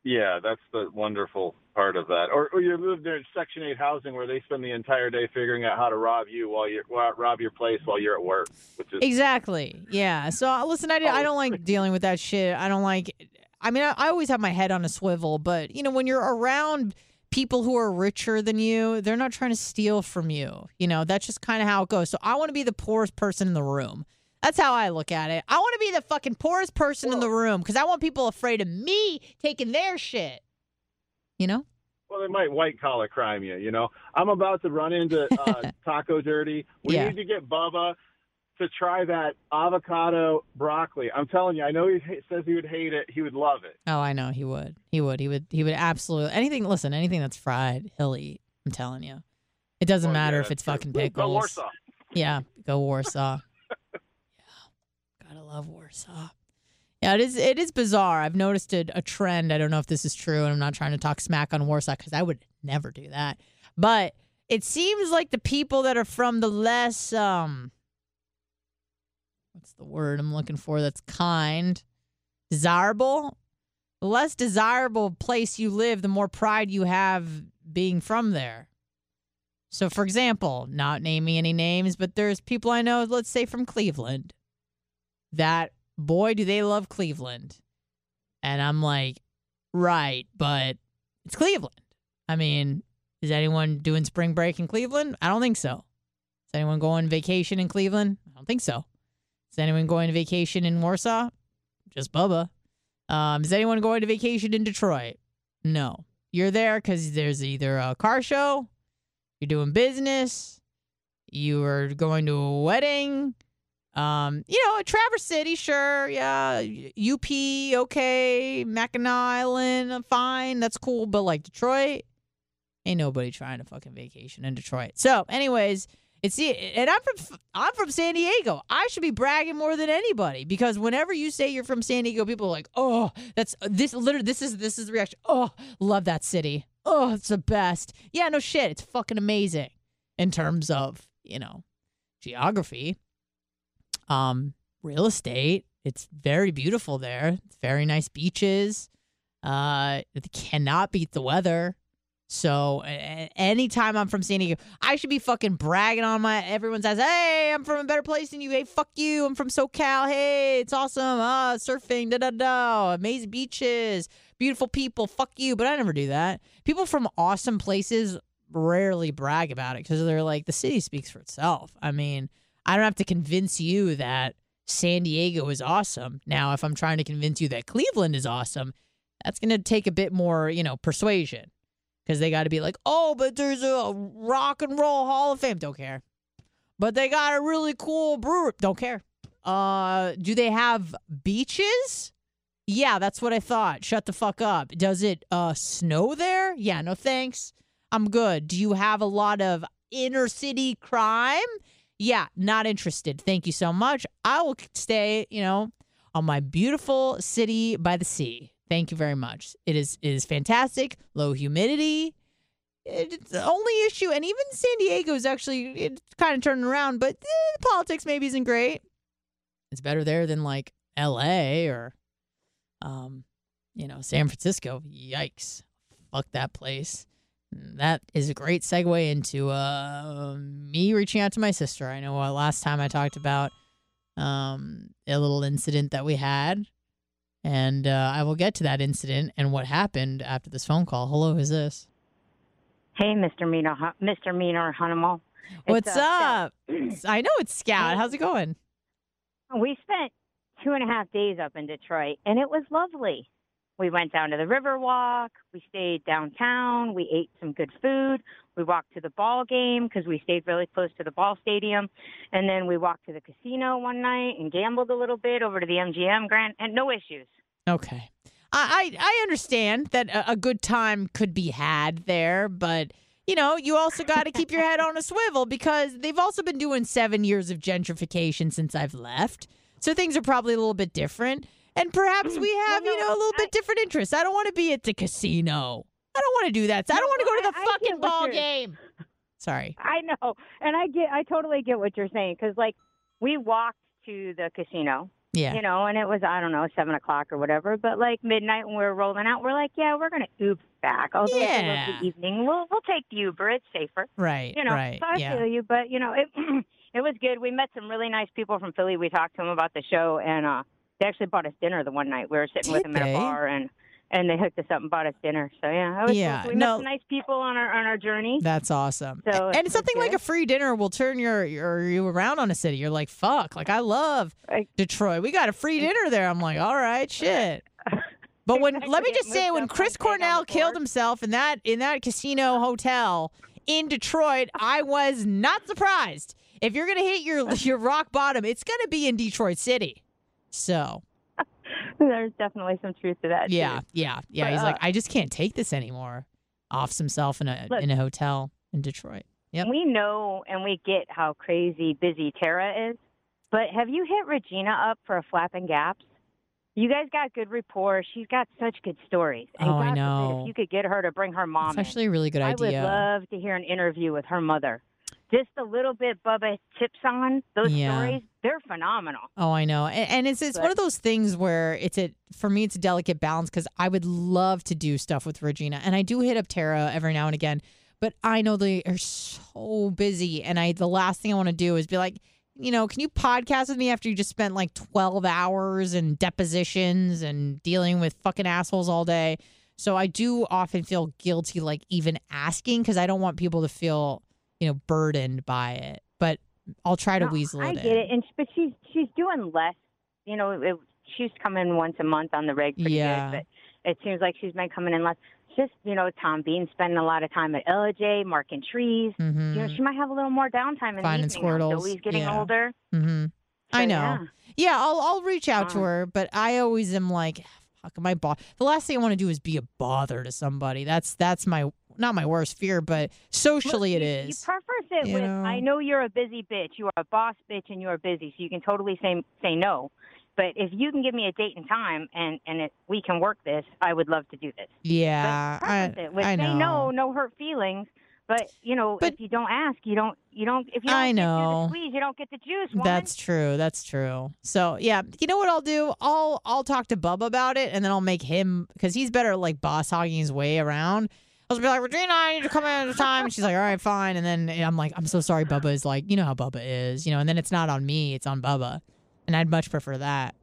Yeah, that's the wonderful part of that. Or, or you live there in Section Eight housing where they spend the entire day figuring out how to rob you while you're well, rob your place while you're at work, which is Exactly. Yeah. So uh, listen, I, I don't like dealing with that shit. I don't like. I mean, I, I always have my head on a swivel, but you know, when you're around people who are richer than you, they're not trying to steal from you. You know, that's just kind of how it goes. So I want to be the poorest person in the room. That's how I look at it. I want to be the fucking poorest person in the room because I want people afraid of me taking their shit. You know? well, they might white collar crime you. You know, I'm about to run into uh, Taco Dirty. We Yeah. need to get Bubba to try that avocado broccoli. I'm telling you, I know he says he would hate it. He would love it. Oh, I know he would. He would. He would. He would absolutely anything. Listen, anything that's fried, he'll eat. I'm telling you. It doesn't Oh, matter yeah, if it's true. fucking Go pickles. Warsaw. Yeah, go Warsaw. Love Warsaw. Yeah, it is. It is bizarre. I've noticed a, a trend. I don't know if this is true, and I'm not trying to talk smack on Warsaw because I would never do that. But it seems like the people that are from the less um, what's the word I'm looking for? That's kind, desirable. The less desirable place you live, the more pride you have being from there. So, for example, not naming any names, but there's people I know, let's say from Cleveland, that boy, do they love Cleveland. And I'm like, right, but it's Cleveland. I mean, is anyone doing spring break in Cleveland? I don't think so. Is anyone going vacation in Cleveland? I don't think so. Is anyone going to vacation in Warsaw? Just Bubba. Um, is anyone going to vacation in Detroit? No. You're there because there's either a car show, you're doing business, you are going to a wedding. Um, you know, Traverse City, sure, yeah. UP, okay. Mackinac Island, fine, that's cool. But like Detroit, ain't nobody trying to fucking vacation in Detroit. So, anyways, it's and I'm from I'm from San Diego. I should be bragging more than anybody because whenever you say you're from San Diego, people are like, "Oh, that's this literally this is this is the reaction. Oh, love that city. Oh, it's the best." Yeah, no shit, it's fucking amazing in terms of, you know, geography, um, real estate. It's very beautiful there. Very nice beaches. Uh, it cannot beat the weather. So anytime I'm from San Diego, I should be fucking bragging on my everyone says, Hey, I'm from a better place than you. Hey, fuck you. I'm from SoCal. Hey, it's awesome. Ah, surfing. Da da da. Amazing beaches. Beautiful people. Fuck you. But I never do that. People from awesome places rarely brag about it because they're like the city speaks for itself. I mean, I don't have to convince you that San Diego is awesome. Now, if I'm trying to convince you that Cleveland is awesome, that's going to take a bit more, you know, persuasion because they got to be like, oh, but there's a rock and roll Hall of Fame. Don't care. But they got a really cool brewery. Don't care. Uh, do they have beaches? Yeah, that's what I thought. Shut the fuck up. Does it uh snow there? Yeah, no thanks. I'm good. Do you have a lot of inner city crime? Yeah, not interested. Thank you so much. I will stay, you know, on my beautiful city by the sea. Thank you very much. It is it is fantastic. Low humidity. It's the only issue, and even San Diego is actually it's kind of turning around, but eh, the politics maybe isn't great. It's better there than like L.A. or, um, you know, San Francisco. Yikes! Fuck that place. That is a great segue into uh, me reaching out to my sister. I know uh, last time I talked about um, a little incident that we had, and uh, I will get to that incident and what happened after this phone call. Hello, who's this? Hey, Mr. Mina, Mr. Mina Hunimal. It's, What's uh, up? I know it's Scout. How's it going? We spent two and a half days up in Detroit, and it was lovely. We went down to the Riverwalk. We stayed downtown. We ate some good food. We walked to the ball game because we stayed really close to the ball stadium, and then we walked to the casino one night and gambled a little bit over to the MGM Grand, and no issues. Okay. I, I, I understand that a, a good time could be had there, but you know, you also got to keep your head on a swivel because they've also been doing seven years of gentrification since I've left. So things are probably a little bit different. And perhaps we have, Well, you know, a little I- bit different interests. I don't want to be at the casino. I don't want to do that. I don't want to go to the I fucking what ball game. Sorry. I know, and I get, I totally get what you're saying because, like, we walked to the casino, Yeah. you know, and it was I don't know seven o'clock or whatever. But like midnight when we were rolling out, we're like, yeah, we're gonna Uber back. Although it's Yeah. lovely evening, we'll we'll take the Uber. It's safer, Right. you know. right. So I yeah. feel you, but you know, it it was good. We met some really nice people from Philly. We talked to them about the show, and uh, they actually bought us dinner the one night. We were sitting with Did them at they? a bar, and and they hooked us up and bought us dinner. So yeah, it was Yeah, cool. we no- met some nice people on our on our journey. That's awesome. So and something like a free dinner will turn your, your you around on a city. You're like, fuck. Like I love Like- Detroit. We got a free dinner there. I'm like, all right, shit. But when let me just say, when Chris one peg on Cornell killed himself in that in that casino hotel in Detroit, I was not surprised. If you're gonna hit your your rock bottom, it's gonna be in Detroit City. So There's definitely some truth to that. too. yeah, yeah, yeah. But, He's like, uh, I just can't take this anymore. Offs himself in a Look- in a hotel in Detroit. Yep. We know and we get how crazy busy Tara is, but have you hit Regina up for a flapping gaps? You guys got good rapport. She's got such good stories. And Oh, I God forbid know. If you could get her to bring her mom It's in. actually a really good idea. I would love to hear an interview with her mother. Just a little bit Bubba tips on those Yeah. stories. They're phenomenal. Oh, I know, and, and it's it's one of those things where it's a for me it's a delicate balance because I would love to do stuff with Regina, and I do hit up Tara every now and again, but I know they are so busy, and I the last thing I want to do is be like, you know, can you podcast with me after you just spent like twelve hours and depositions and dealing with fucking assholes all day? So I do often feel guilty, like even asking, because I don't want people to feel you know burdened by it, but. I'll try to No, weasel it I in. get it, and but she's she's doing less. You know, it, she's coming once a month on the reg pretty Yeah. good, but it seems like she's been coming in less. Just you know, Tom Bean spending a lot of time at LJ, marking trees. Mm-hmm. You know, she might have a little more downtime in Finding the evening. squirtles, Zoe's getting yeah. older. Mm-hmm. I know. yeah. Yeah, I'll I'll reach out to Um, her, but I always am like, fuck, my boss. The last thing I want to do is be a bother to somebody. That's that's my not my worst fear, but socially Look, it you, is. You preface it you with, know? "I know you're a busy bitch. You are a boss bitch, and you are busy, so you can totally say say no." But if you can give me a date and time, and and it, we can work this, I would love to do this. yeah, but I, preface it with I say know. no, no hurt feelings. But you know, But- if you don't ask, you don't. You don't. If you don't I know. the squeeze, you don't get the juice. woman. That's true. That's true. So yeah, you know what I'll do? I'll I'll talk to Bubba about it, and then I'll make him because he's better at like boss hogging his way around. I'll be like, Regina, I need to come in at a time. And she's like, all right, fine. And then I'm like, I'm so sorry. Bubba is like, you know how Bubba is, you know. And then it's not on me; it's on Bubba, and I'd much prefer that.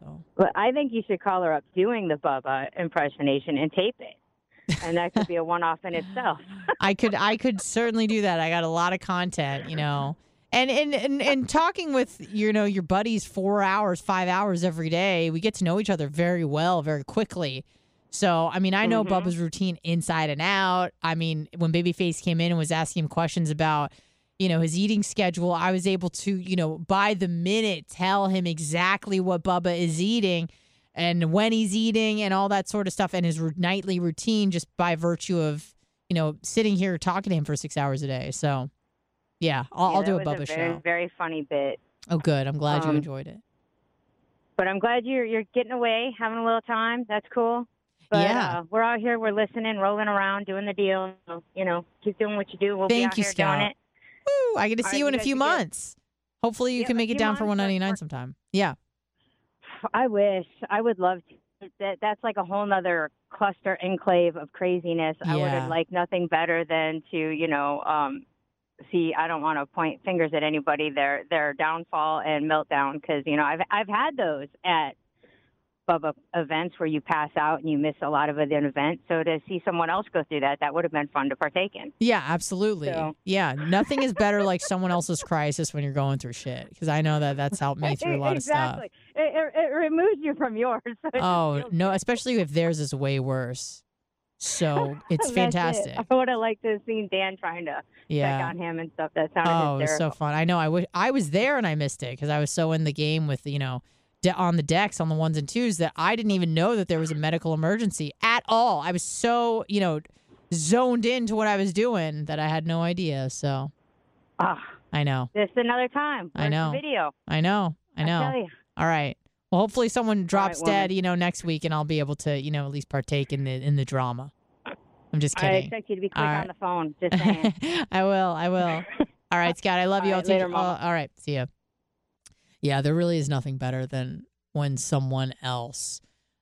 So But I think you should call her up doing the Bubba impersonation and tape it, and that could be a one-off in itself. I could I could certainly do that. I got a lot of content, you know. And and, and and talking with you know your buddies four hours, five hours every day, we get to know each other very well, very quickly. So I mean, I know Bubba's routine inside and out. I mean, when Babyface came in and was asking him questions about you know his eating schedule, I was able to you know by the minute tell him exactly what Bubba is eating and when he's eating and all that sort of stuff and his r- nightly routine just by virtue of you know sitting here talking to him for six hours a day. So. Yeah, I'll, Yeah, I'll do a Bubba a very, show. Very funny bit. Oh, good. I'm glad you Um, enjoyed it. But I'm glad you're you're getting away, having a little time. That's cool. But Yeah. uh, we're out here, we're listening, rolling around, doing the deal. So, you know, keep doing what you do. We'll be Thank out you, here Scout. doing it. Woo! I get to see right, you in you a few be months. Hopefully, you Yep, can make it down for 199 sometime. Yeah. I wish. I would love to. That that's like a whole nother cluster enclave of craziness. I would Yeah. have liked nothing better than to, you know, um see I don't want to point fingers at anybody their their downfall and meltdown cuz you know, I've I've had those at Bubba events where you pass out and you miss a lot of an event. So to see someone else go through that, that would have been fun to partake in. Yeah, absolutely. So- Yeah, nothing is better like someone else's crisis when you're going through shit because I know that that's helped me through a lot of stuff. exactly. It, it, it removes you from yours. So Oh, no, especially if theirs is way worse. So it's That's it. fantastic. I would have liked to have seen Dan trying to check on him and stuff. That sounded Oh, it was so fun. I know. I wish I was there and I missed it because I was so in the game with you know de- on the decks on the ones and twos that I didn't even know that there was a medical emergency at all. I was so you know zoned into what I was doing that I had no idea. So Ah, I know, just another time. I Where's know. video. I know, I know. you. All right. Well, hopefully someone drops woman. dead, you know, next week, and I'll be able to, you know, at least partake in the in the drama. I'm just kidding. I expect you to be quick All on the phone. Just saying. I will. I will. All right, Scott. I love you. All I'll right, take later, you. Mama. all right. See ya. Yeah, there really is nothing better than when someone else,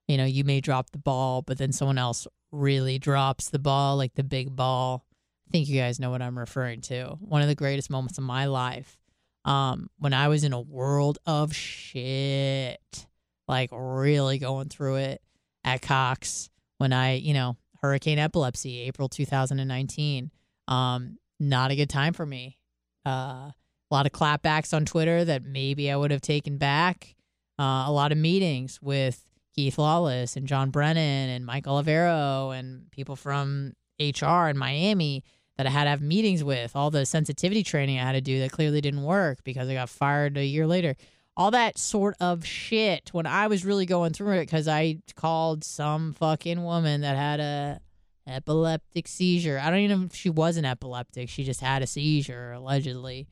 you know, you may drop the ball, but then someone else really drops the ball, like the big ball. I think you guys know what I'm referring to. One of the greatest moments of my life. Um, when I was in a world of shit, like really going through it at Cox when I, you know, hurricane epilepsy, April 2019. Um, not a good time for me. Uh, a lot of clapbacks on Twitter that maybe I would have taken back. Uh, a lot of meetings with Keith Lawless and John Brennan and Mike Olivero and people from HR in Miami that I had to have meetings with. All the sensitivity training I had to do that clearly didn't work because I got fired a year later. All that sort of shit when I was really going through it because I called some fucking woman that had a epileptic seizure. I don't even know if she was an epileptic. She just had a seizure, allegedly,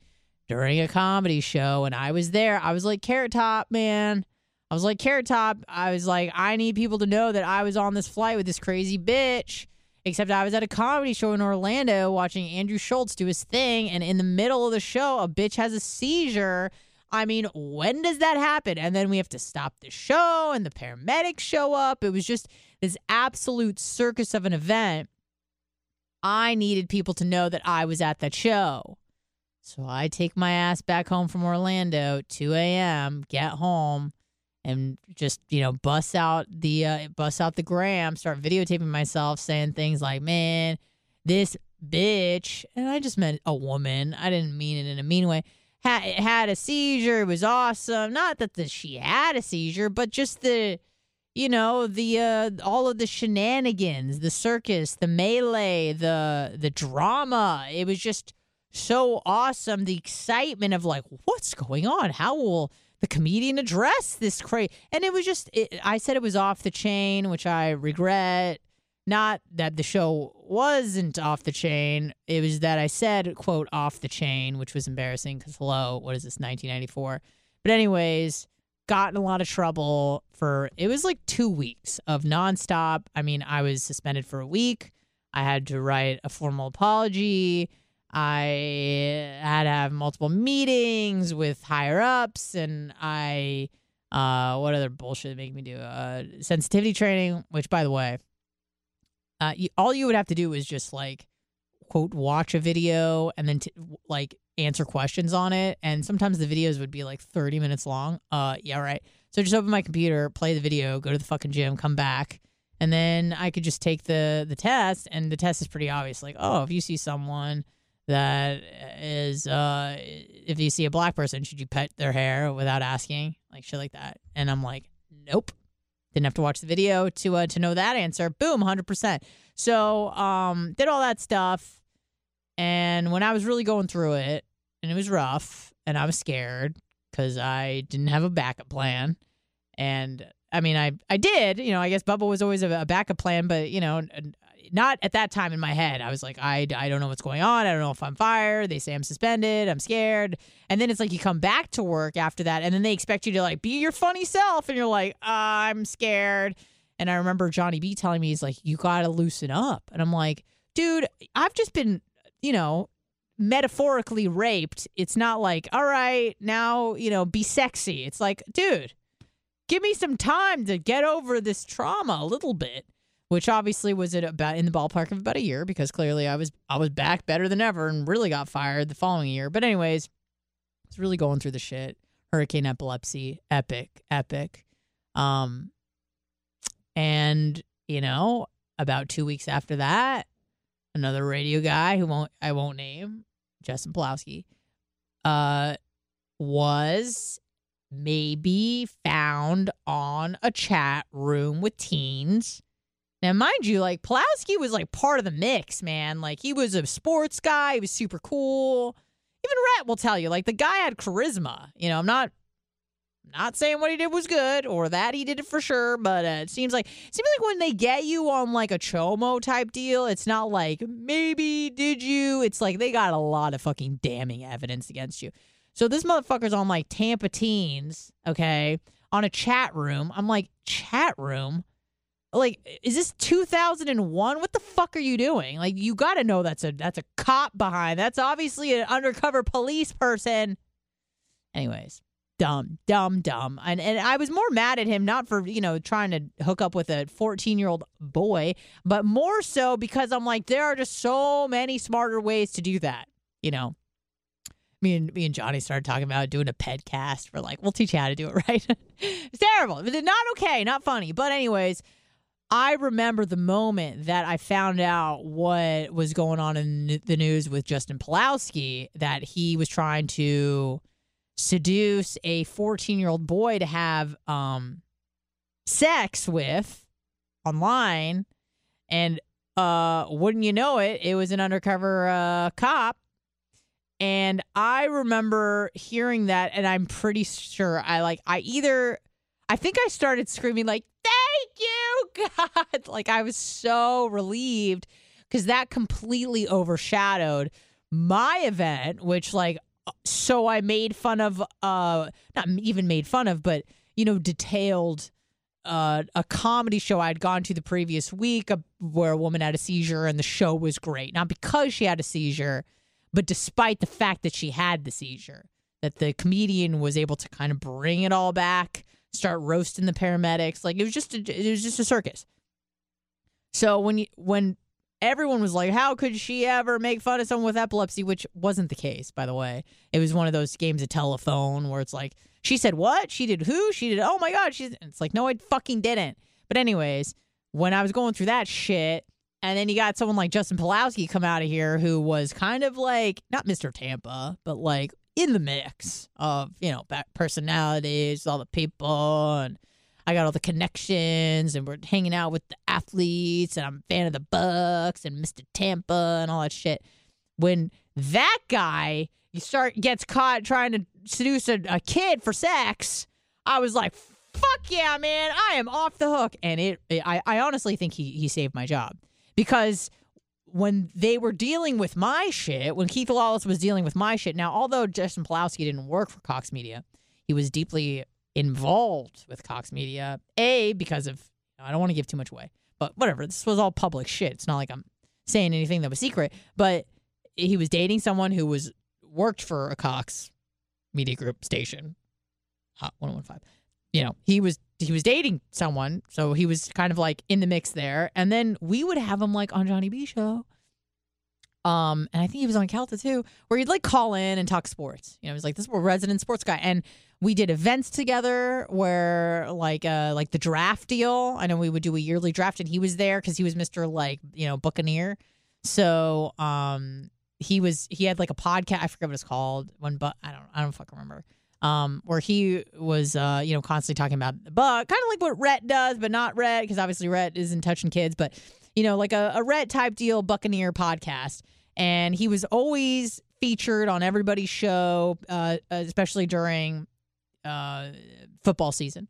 during a comedy show. And I was there. I was like, Carrot Top, man. I was like, Carrot Top. I was like, I need people to know that I was on this flight with this crazy bitch. Except I was at a comedy show in Orlando watching Andrew Schulz do his thing. And in the middle of the show, a bitch has a seizure. I mean, when does that happen? And then we have to stop the show and the paramedics show up. It was just this absolute circus of an event. I needed people to know that I was at that show. So I take my ass back home from Orlando, 2 a.m., get home, and just, you know, bust out the uh, bust out the gram, start videotaping myself saying things like, man, this bitch, and I just meant a woman. I didn't mean it in a mean way. Had, had a seizure. It was awesome. Not that the, she had a seizure, but just the, you know, the uh, all of the shenanigans, the circus, the melee, the the drama. It was just so awesome. The excitement of like, what's going on? How will the comedian address this crazy? And it was just, it, I said it was off the chain, which I regret. Not that the show wasn't off the chain. It was that I said, quote, off the chain, which was embarrassing because, hello, what is this, 1994? But, anyways, got in a lot of trouble for, it was like two weeks of nonstop. I mean, I was suspended for a week. I had to write a formal apology. I had to have multiple meetings with higher ups, and I, uh, what other bullshit make me do? Uh, sensitivity training, which, by the way, uh, you, all you would have to do is just like quote watch a video and then t- like answer questions on it. And sometimes the videos would be like 30 minutes long. Uh yeah right. So just open my computer play the video go to the fucking gym come back. And then i could just take the the test and the test is pretty obvious. Like oh if you see someone that is uh if you see a black person should you pet their hair without asking? Like shit like that. And i'm like nope. Didn't have to watch the video to uh, to know that answer. Boom 100% so um did all that stuff. And when i was really going through it and it was rough and i was scared because i didn't have a backup plan. And i mean i i did you know i guess bubba was always a, a backup plan but you know not at that time in my head. I was like, I, I don't know what's going on. I don't know if I'm fired. They say I'm suspended. I'm scared. And then it's like you come back to work after that, and then they expect you to like be your funny self, and you're like, I'm scared. And I remember Johnny B telling me, he's like, you got to loosen up. And I'm like, dude, I've just been, you know, metaphorically raped. It's not like, all right, now, you know, be sexy. It's like, dude, give me some time to get over this trauma a little bit which obviously was at about in the ballpark of about a year because clearly I was I was back better than ever and really got fired the following year. But anyways, I was really going through the shit. Hurricane epilepsy, epic, epic. Um and you know, about 2 weeks after that, another radio guy who won't I won't name, Justin Pawlowski, uh was maybe found on a chat room with teens now, mind you, like Pawlowski was like part of the mix, man. Like he was a sports guy. He was super cool. Even Rhett will tell you, like the guy had charisma. You know, I'm not not saying what he did was good or that he did it for sure, but uh, it seems like it seems like when they get you on like a chomo type deal, it's not like maybe did you. It's like they got a lot of fucking damning evidence against you. So this motherfucker's on like Tampa teens, okay, on a chat room. I'm like chat room like is this 2001 what the fuck are you doing like you got to know that's a that's a cop behind that's obviously an undercover police person anyways dumb dumb dumb and and I was more mad at him not for you know trying to hook up with a 14 year old boy but more so because I'm like there are just so many smarter ways to do that you know me and me and Johnny started talking about doing a pedcast. We're like, we'll teach you how to do it right. it's terrible, not okay, not funny. But anyways, I remember the moment that I found out what was going on in the news with Justin Pawlowski that he was trying to seduce a 14 year old boy to have um, sex with online. And uh, wouldn't you know it, it was an undercover uh, cop. And I remember hearing that, and I'm pretty sure I like, I either, I think I started screaming, like, you, God. Like I was so relieved because that completely overshadowed my event, which like so I made fun of uh not even made fun of, but you know, detailed uh, a comedy show I'd gone to the previous week uh, where a woman had a seizure and the show was great. Not because she had a seizure, but despite the fact that she had the seizure, that the comedian was able to kind of bring it all back start roasting the paramedics. Like it was just a, it was just a circus. So when you when everyone was like, "How could she ever make fun of someone with epilepsy?" Which wasn't the case, by the way. It was one of those games of telephone where it's like, "She said what? She did who? She did? Oh my god!" She's. It's like, no, I fucking didn't. But anyways, when I was going through that shit, and then you got someone like Justin Pawlowski come out of here who was kind of like not Mr. Tampa, but like in the mix of you know personalities, all the people, and I got all the connections, and we're hanging out with the athletes, and I'm a fan of the Bucs and Mr. Tampa and all that shit. When that guy you start gets caught trying to seduce a, a kid for sex, I was like, "Fuck yeah, man! I am off the hook." And it, it I, I honestly think he he saved my job because when they were dealing with my shit, when Keith Lawless was dealing with my shit, now, although Justin Pawlowski didn't work for Cox Media, he was deeply involved with Cox Media. A, because of, I don't want to give too much away, but whatever. This was all public shit. It's not like I'm saying anything that was secret, but he was dating someone who was worked for a Cox Media Group station, Hot 1015. You know, he was he was dating someone, so he was kind of like in the mix there. And then we would have him like on Johnny B show. Um, and I think he was on Calta too, where he'd like call in and talk sports. You know, he was like this more resident sports guy. And we did events together where like uh like the draft deal. I know we would do a yearly draft and he was there because he was Mr. like, you know, Buccaneer. So um he was he had like a podcast. I forget what it's called. One, but I don't I don't fucking remember. Um, where he was, uh, you know, constantly talking about the buck, kind of like what Rhett does, but not Rhett, because obviously Rhett isn't touching kids, but you know, like a, a Rhett type deal, Buccaneer podcast. And he was always featured on everybody's show, uh, especially during uh, football season.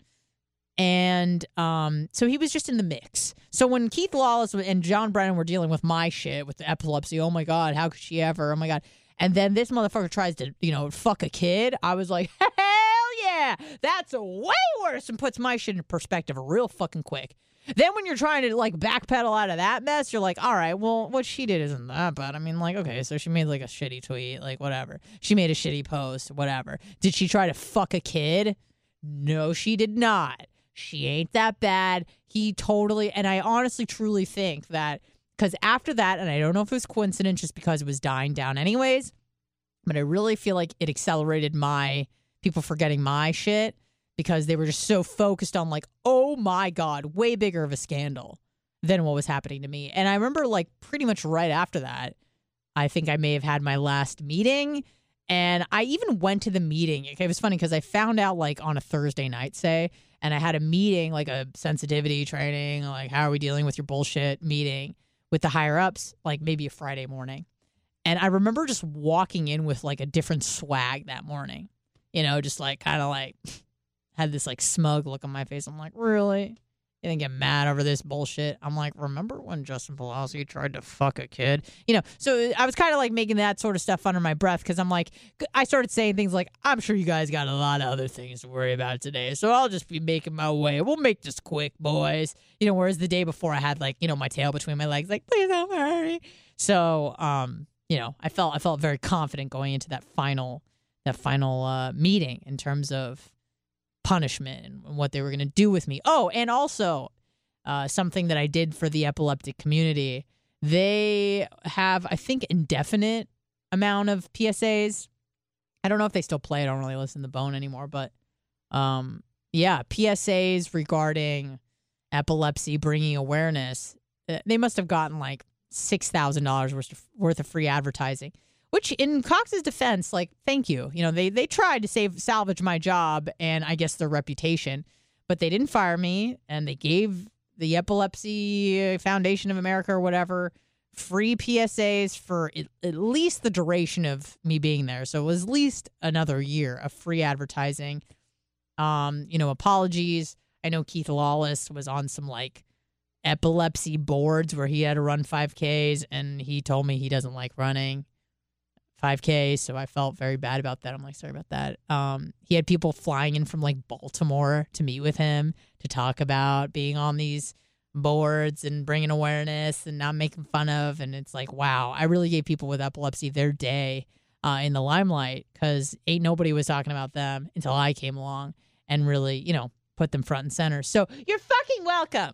And um, so he was just in the mix. So when Keith Lawless and John Brennan were dealing with my shit with the epilepsy, oh my God, how could she ever? Oh my God. And then this motherfucker tries to, you know, fuck a kid. I was like, hell yeah, that's way worse and puts my shit in perspective real fucking quick. Then when you're trying to like backpedal out of that mess, you're like, all right, well, what she did isn't that bad. I mean, like, okay, so she made like a shitty tweet, like whatever. She made a shitty post, whatever. Did she try to fuck a kid? No, she did not. She ain't that bad. He totally, and I honestly truly think that because after that, and I don't know if it was coincidence just because it was dying down anyways, but I really feel like it accelerated my people forgetting my shit because they were just so focused on like, oh my God, way bigger of a scandal than what was happening to me. And I remember like pretty much right after that, I think I may have had my last meeting. And I even went to the meeting. It was funny because I found out like on a Thursday night, say, and I had a meeting, like a sensitivity training, like how are we dealing with your bullshit meeting with the higher ups, like maybe a Friday morning. And I remember just walking in with like a different swag that morning, you know, just like kind of like had this like smug look on my face. I'm like, really? You didn't get mad over this bullshit. I'm like, remember when Justin Pawlowski tried to fuck a kid? You know, so I was kind of like making that sort of stuff under my breath because I'm like, I started saying things like, I'm sure you guys got a lot of other things to worry about today. So I'll just be making my way. We'll make this quick, boys. You know, whereas the day before I had like, you know, my tail between my legs, like, please don't hurry. So, um, you know, I felt I felt very confident going into that final that final uh, meeting in terms of punishment and what they were going to do with me. Oh, and also uh, something that I did for the epileptic community. They have, I think, indefinite amount of PSAs. I don't know if they still play. I don't really listen to Bone anymore, but um, yeah, PSAs regarding epilepsy, bringing awareness. Uh, they must have gotten like six thousand dollars worth worth of free advertising. Which, in Cox's defense, like, thank you. You know, they they tried to save salvage my job and I guess their reputation, but they didn't fire me, and they gave the Epilepsy Foundation of America or whatever free PSAs for at, least the duration of me being there. So it was at least another year of free advertising. Um, you know, apologies. I know Keith Lawless was on some like epilepsy boards where he had to run 5Ks and he told me he doesn't like running. 5K, so I felt very bad about that. I'm like, sorry about that. Um, he had people flying in from like Baltimore to meet with him to talk about being on these boards and bringing awareness and not making fun of. And it's like, wow, I really gave people with epilepsy their day uh, in the limelight because ain't nobody was talking about them until I came along and really, you know, put them front and center. So you're fucking welcome.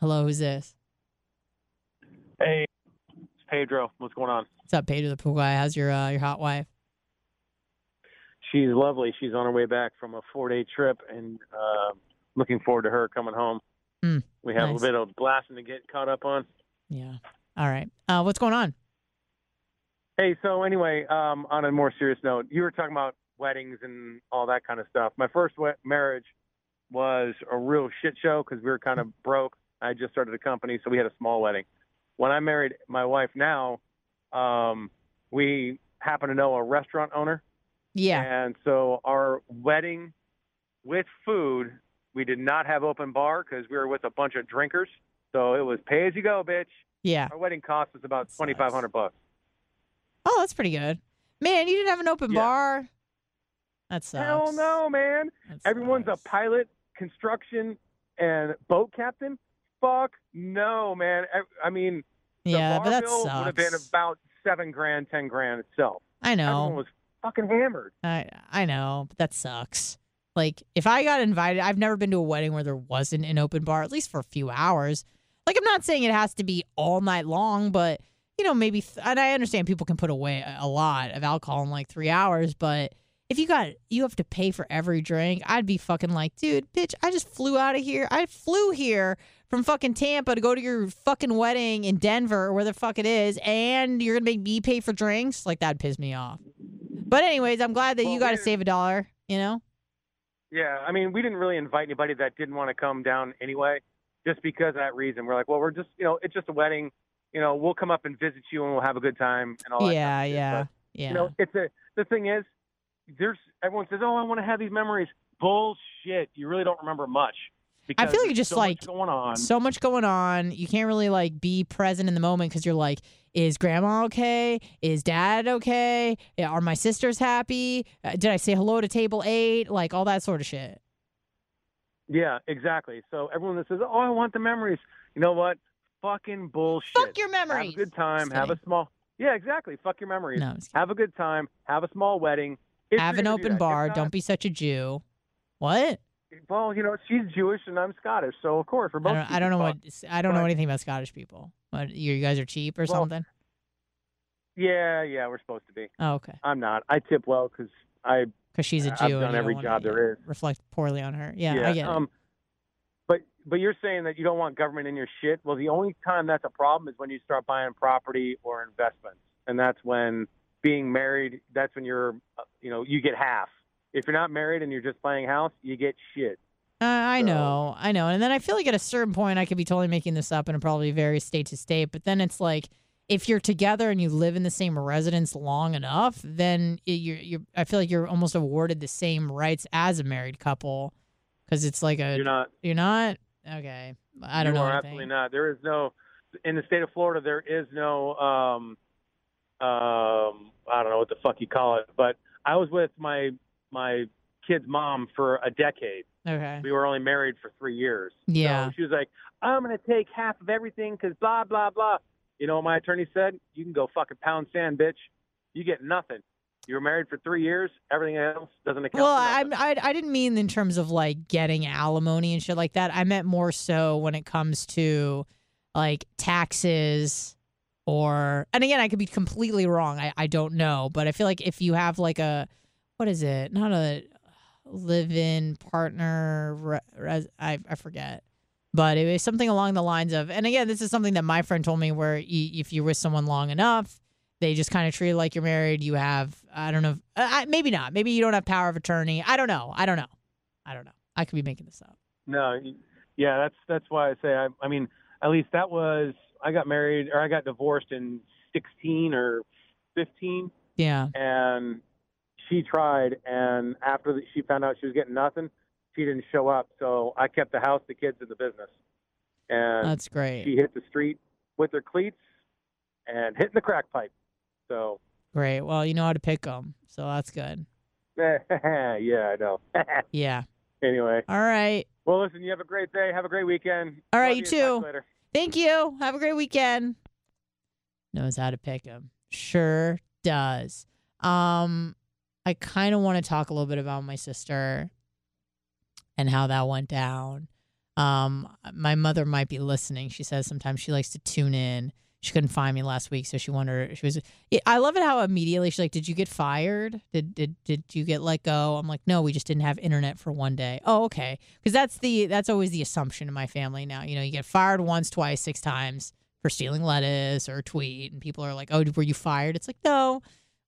Hello, who's this? Hey, Pedro. What's going on? What's up, Pedro the pool guy? How's your uh, your hot wife? She's lovely. She's on her way back from a four day trip, and uh, looking forward to her coming home. Mm, we have nice. a bit of blasting to get caught up on. Yeah. All right. Uh, what's going on? Hey, so anyway, um, on a more serious note, you were talking about weddings and all that kind of stuff. My first marriage was a real shit show because we were kind of broke. I just started a company, so we had a small wedding. When I married my wife now, um, we happen to know a restaurant owner. Yeah. And so our wedding with food, we did not have open bar because we were with a bunch of drinkers. So it was pay as you go, bitch. Yeah. Our wedding cost was about twenty five hundred bucks. Oh, that's pretty good. Man, you didn't have an open Yeah. bar. That sucks. Hell no, man. That Everyone's a pilot, construction, and boat captain. Fuck no, man. I, I mean, Yeah, but that bill would have been about seven grand, ten grand itself. I know. Everyone was fucking hammered. I I know, but that sucks. Like if I got invited, I've never been to a wedding where there wasn't an open bar, at least for a few hours. Like I'm not saying it has to be all night long, but you know maybe. Th- and I understand people can put away a- a lot of alcohol in like three hours, but if you got you have to pay for every drink, I'd be fucking like, dude, bitch, I just flew out of here. I flew here from fucking Tampa to go to your fucking wedding in Denver or where the fuck it is, and you're gonna make me pay for drinks. Like that'd piss me off. But anyways, I'm glad that Well, you got to save a dollar. You know. Yeah, I mean, we didn't really invite anybody that didn't want to come down anyway, just because of that reason. We're like, well, we're just, you know, it's just a wedding. You know, we'll come up and visit you and we'll have a good time and all that. Yeah, kind of yeah, But, yeah. You know, it's a. The thing is, there's everyone says, oh, I want to have these memories. Bullshit. You really don't remember much. I feel like just so like going on. so much going on. You can't really like be present in the moment because you're like, is grandma okay? Is dad okay? Are my sisters happy? Uh, did I say hello to table eight? Like all that sort of shit. Yeah, exactly. So everyone that says, "Oh, I want the memories," you know what? Fucking bullshit. Fuck your memories. Have a good time. Have a small. Yeah, exactly. Fuck your memories. No, I'm just kidding. Have a good time. Have a small wedding. If Have an do open bar. not- Don't be such a Jew. What? Well, you know, she's Jewish and I'm Scottish, so of course we're I both. don't, I don't know what cheap as fuck. I don't know anything about Scottish people. What you, guys are cheap or Well, something? Yeah, yeah, we're supposed to be. Oh, okay. I'm not. I tip well because I. Because she's a Jew. I've done every job there is. Reflect poorly on her. Yeah, I get it. um, But but you're saying that you don't want government in your shit. Well, the only time that's a problem is when you start buying property or investments, and that's when being married. That's when you're, uh, you know, you get half. If you're not married and you're just playing house, you get shit. Uh, I So- know, I know. And then I feel like at a certain point, I could be totally making this up and it probably varies state to state. But then it's like, if you're together and you live in the same residence long enough, then it, you're, you're, I feel like you're almost awarded the same rights as a married couple. Because it's like a, You're not. you're not? Okay. I don't you know. are absolutely not. There is no in the state of Florida. There is no um, um, I don't know what the fuck you call it, but I was with my my kid's mom for a decade. Okay. We were only married for three years. Yeah. So she was like, "I'm going to take half of everything because blah blah blah." You know what my attorney said? You can go fucking pound sand, bitch. You get nothing. You were married for three years. Everything else doesn't account. Well, for I. I I didn't mean in terms of like getting alimony and shit like that. I meant more so when it comes to like taxes or and again I could be completely wrong. I, I don't know, but I feel like if you have like a what is it? Not a live-in partner. Re, res, I I forget. But it was something along the lines of, and again, this is something that my friend told me where you, if you're with someone long enough, they just kind of treat it like you're married. You have, I don't know, if- uh, I, maybe not. Maybe you don't have power of attorney. I don't know. I don't know. I don't know. I could be making this up. No, yeah, that's that's why I say I, I mean at least that was I got married or I got divorced in 16 or 15 Yeah. and she tried and after the, she found out she was getting nothing, she didn't show up. So I kept the house, the kids, and the business. And That's great. she hit the street with her cleats and hitting the crack pipe. So Great. Well, you know how to pick them, so that's good. yeah, I know. Yeah. anyway, All right. well, listen, you have a great day. Have a great weekend. All right, you Talk too. Later. Thank you. Have a great weekend. Knows how to pick them. Sure does. Um, I kind of want to talk a little bit about my sister and how that went down. Um, my mother might be listening. She says sometimes she likes to tune in. She couldn't find me last week, so she wondered. She was. I love it how immediately she's like, "Did you get fired? Did did did you get let go?" I'm like, "No, we just didn't have internet for one day." Oh, okay. Because that's the that's always the assumption in my family now. You know, you get fired once, twice, six times for stealing lettuce or a tweet, and people are like, "Oh, were you fired?" It's like, no,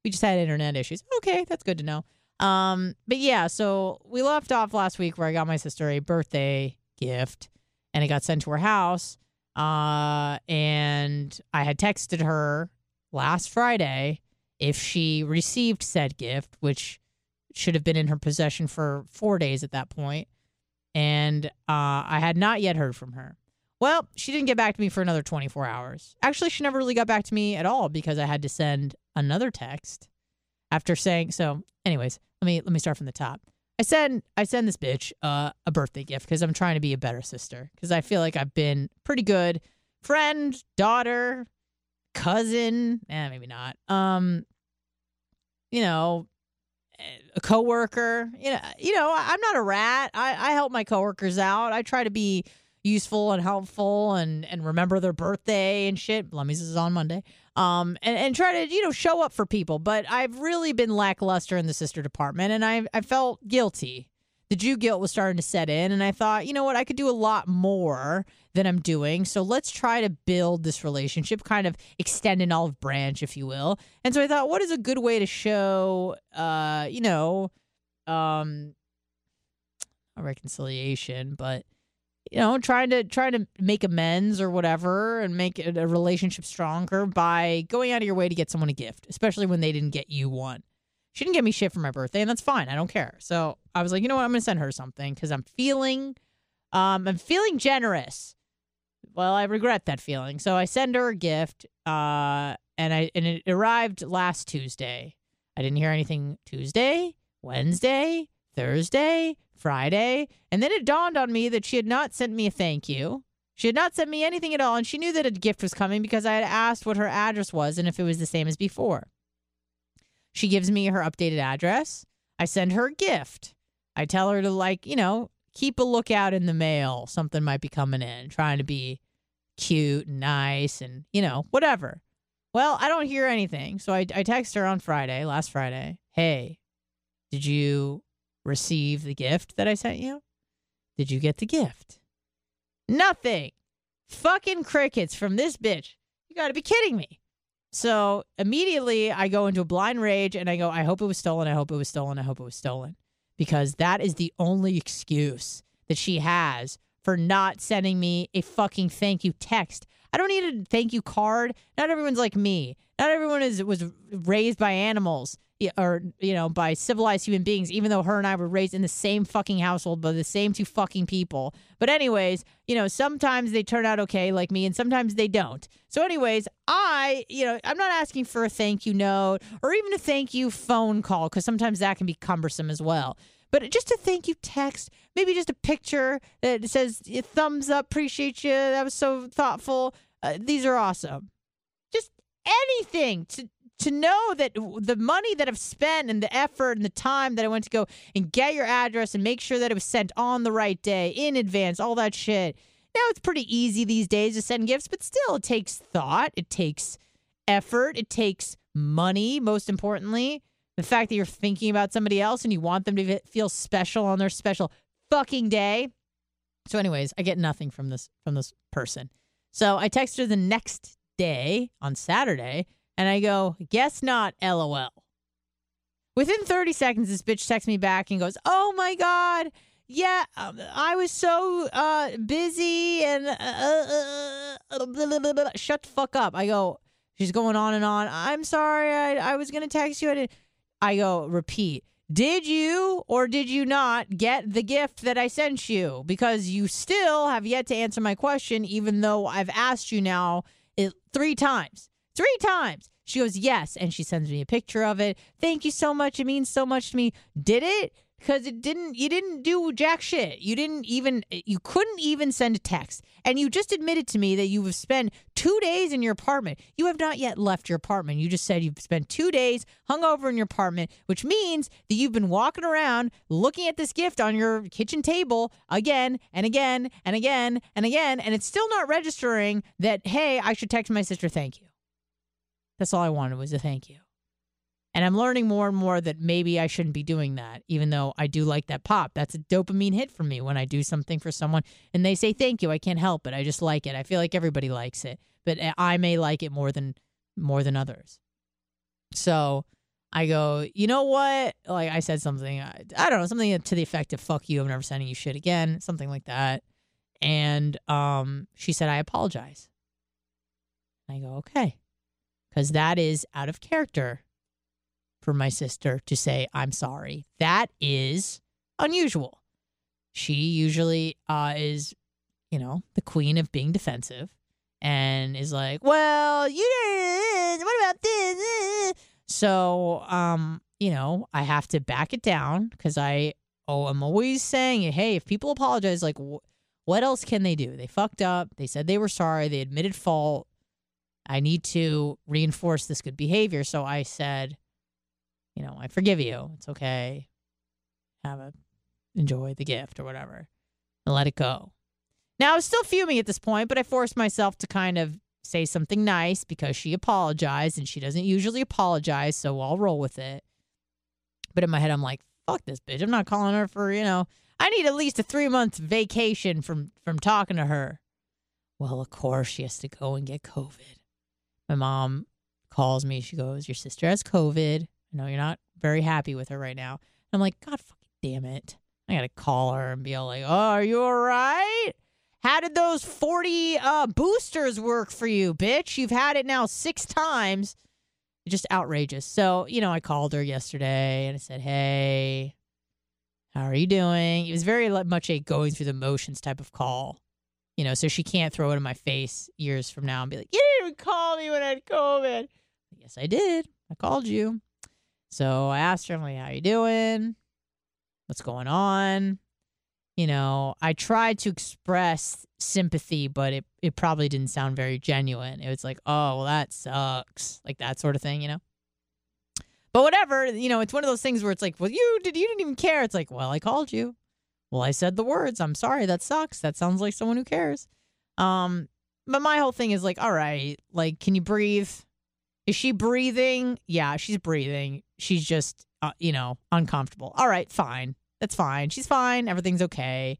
we just had internet issues. Okay, that's good to know. Um, but yeah, so we left off last week where I got my sister a birthday gift, and it got sent to her house. Uh, and I had texted her last Friday if she received said gift, which should have been in her possession for four days at that point. and uh, I had not yet heard from her. Well, she didn't get back to me for another 24 hours. Actually, she never really got back to me at all because I had to send another text after saying so. Anyways, let me let me start from the top. I send I send this bitch uh, a birthday gift because I'm trying to be a better sister because I feel like I've been pretty good friend, daughter, cousin, eh, maybe not. Um, you know, eh, a coworker. You know, you know, I'm not a rat. I, I help my coworkers out. I try to be useful and helpful and and remember their birthday and shit. Lummy's is on Monday. Um, and, and try to you know show up for people. But I've really been lackluster in the sister department, and I I felt guilty the Jew guilt was starting to set in. And I thought, you know what? I could do a lot more than I'm doing. So let's try to build this relationship, kind of extend an olive branch, if you will. And so I thought, what is a good way to show, uh, you know, um, a reconciliation, but you know, trying to trying to make amends or whatever and make a relationship stronger by going out of your way to get someone a gift, especially when they didn't get you one. She didn't get me shit for my birthday, and that's fine. I don't care. So I was like, you know what? I'm gonna send her something because I'm feeling, um, I'm feeling generous. Well, I regret that feeling. So I send her a gift, uh, and I and it arrived last Tuesday. I didn't hear anything Tuesday, Wednesday, Thursday, Friday, and then it dawned on me that she had not sent me a thank you. She had not sent me anything at all, and she knew that a gift was coming because I had asked what her address was and if it was the same as before. She gives me her updated address. I send her a gift. I tell her to, like, you know, keep a lookout in the mail. Something might be coming in, trying to be cute and nice and, you know, whatever. Well, I don't hear anything. So I, I text her on Friday, last Friday. Hey, did you receive the gift that I sent you? Did you get the gift? Nothing. Fucking crickets from this bitch. You got to be kidding me. So immediately I go into a blind rage and I go, I hope it was stolen. I hope it was stolen. I hope it was stolen. Because that is the only excuse that she has for not sending me a fucking thank you text. I don't need a thank you card. Not everyone's like me. Not everyone is was raised by animals or you know by civilized human beings even though her and I were raised in the same fucking household by the same two fucking people. But anyways you know sometimes they turn out okay like me and sometimes they don't. So anyways I you know I'm not asking for a thank you note or even a thank you phone call cuz sometimes that can be cumbersome as well. But just a thank you text maybe just a picture that says thumbs up appreciate you that was so thoughtful. Uh, these are awesome. Just anything to to know that the money that I've spent and the effort and the time that I went to go and get your address and make sure that it was sent on the right day in advance, all that shit. Now it's pretty easy these days to send gifts, but still it takes thought, it takes effort, it takes money, most importantly. The fact that you're thinking about somebody else and you want them to feel special on their special fucking day. So anyways, I get nothing from this from this person. So I text her the next day on Saturday and I go, guess not, lol. Within 30 seconds, this bitch texts me back and goes, oh my God. Yeah, um, I was so uh, busy and uh, uh, uh blah, blah, blah, shut the fuck up. I go, she's going on and on. I'm sorry, I, I was going to text you. I. I go, repeat. Did you or did you not get the gift that I sent you? Because you still have yet to answer my question, even though I've asked you now three times. Three times. She goes, Yes. And she sends me a picture of it. Thank you so much. It means so much to me. Did it? Because it didn't, you didn't do jack shit. You didn't even, you couldn't even send a text. And you just admitted to me that you have spent two days in your apartment. You have not yet left your apartment. You just said you've spent two days hung over in your apartment, which means that you've been walking around looking at this gift on your kitchen table again and again and again and again. And it's still not registering that, hey, I should text my sister, thank you. That's all I wanted was a thank you. And I'm learning more and more that maybe I shouldn't be doing that, even though I do like that pop. That's a dopamine hit for me when I do something for someone and they say thank you. I can't help it. I just like it. I feel like everybody likes it, but I may like it more than more than others. So I go, you know what? Like I said something, I, I don't know, something to the effect of "fuck you," I'm never sending you shit again, something like that. And um, she said, I apologize. I go, okay because that is out of character for my sister to say, I'm sorry. That is unusual. She usually uh, is, you know, the queen of being defensive and is like, well, you did, what about this? So, um, you know, I have to back it down because I, oh, I'm always saying, hey, if people apologize, like, wh- what else can they do? They fucked up. They said they were sorry. They admitted fault. I need to reinforce this good behavior. So I said, you know, I forgive you. It's okay. Have a enjoy the gift or whatever. And let it go. Now I was still fuming at this point, but I forced myself to kind of say something nice because she apologized and she doesn't usually apologize, so I'll roll with it. But in my head I'm like, fuck this bitch. I'm not calling her for, you know, I need at least a three month vacation from from talking to her. Well, of course she has to go and get COVID. My mom calls me. She goes, Your sister has COVID. I know you're not very happy with her right now. I'm like, God fucking damn it. I gotta call her and be all like, Oh, are you all right? How did those 40 uh, boosters work for you, bitch? You've had it now six times. Just outrageous. So, you know, I called her yesterday and I said, Hey, how are you doing? It was very much a going through the motions type of call. You know, so she can't throw it in my face years from now and be like, You didn't even call me when I had COVID. Yes, I did. I called you. So I asked her, I'm like, How are you doing? What's going on? You know, I tried to express sympathy, but it, it probably didn't sound very genuine. It was like, oh, well, that sucks. Like that sort of thing, you know? But whatever, you know, it's one of those things where it's like, well, you did you didn't even care. It's like, well, I called you. Well, I said the words. I'm sorry. That sucks. That sounds like someone who cares. Um, but my whole thing is like, all right, like, can you breathe? Is she breathing? Yeah, she's breathing. She's just, uh, you know, uncomfortable. All right, fine. That's fine. She's fine. Everything's okay.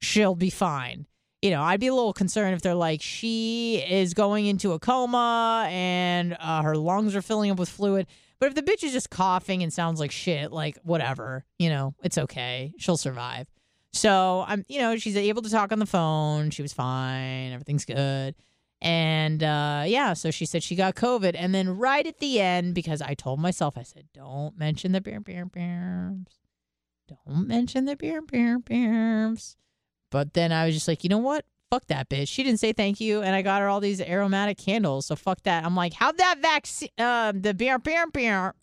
She'll be fine. You know, I'd be a little concerned if they're like, she is going into a coma and uh, her lungs are filling up with fluid. But if the bitch is just coughing and sounds like shit, like whatever, you know, it's okay. She'll survive. So I'm, you know, she's able to talk on the phone. She was fine. Everything's good. And uh, yeah, so she said she got COVID. And then right at the end, because I told myself, I said, don't mention the beer, beer, beers. Don't mention the beer, beer, beers. But then I was just like, you know what? Fuck that bitch. She didn't say thank you, and I got her all these aromatic candles. So fuck that. I'm like, how'd that vaccine, um, the beer, beer, beer,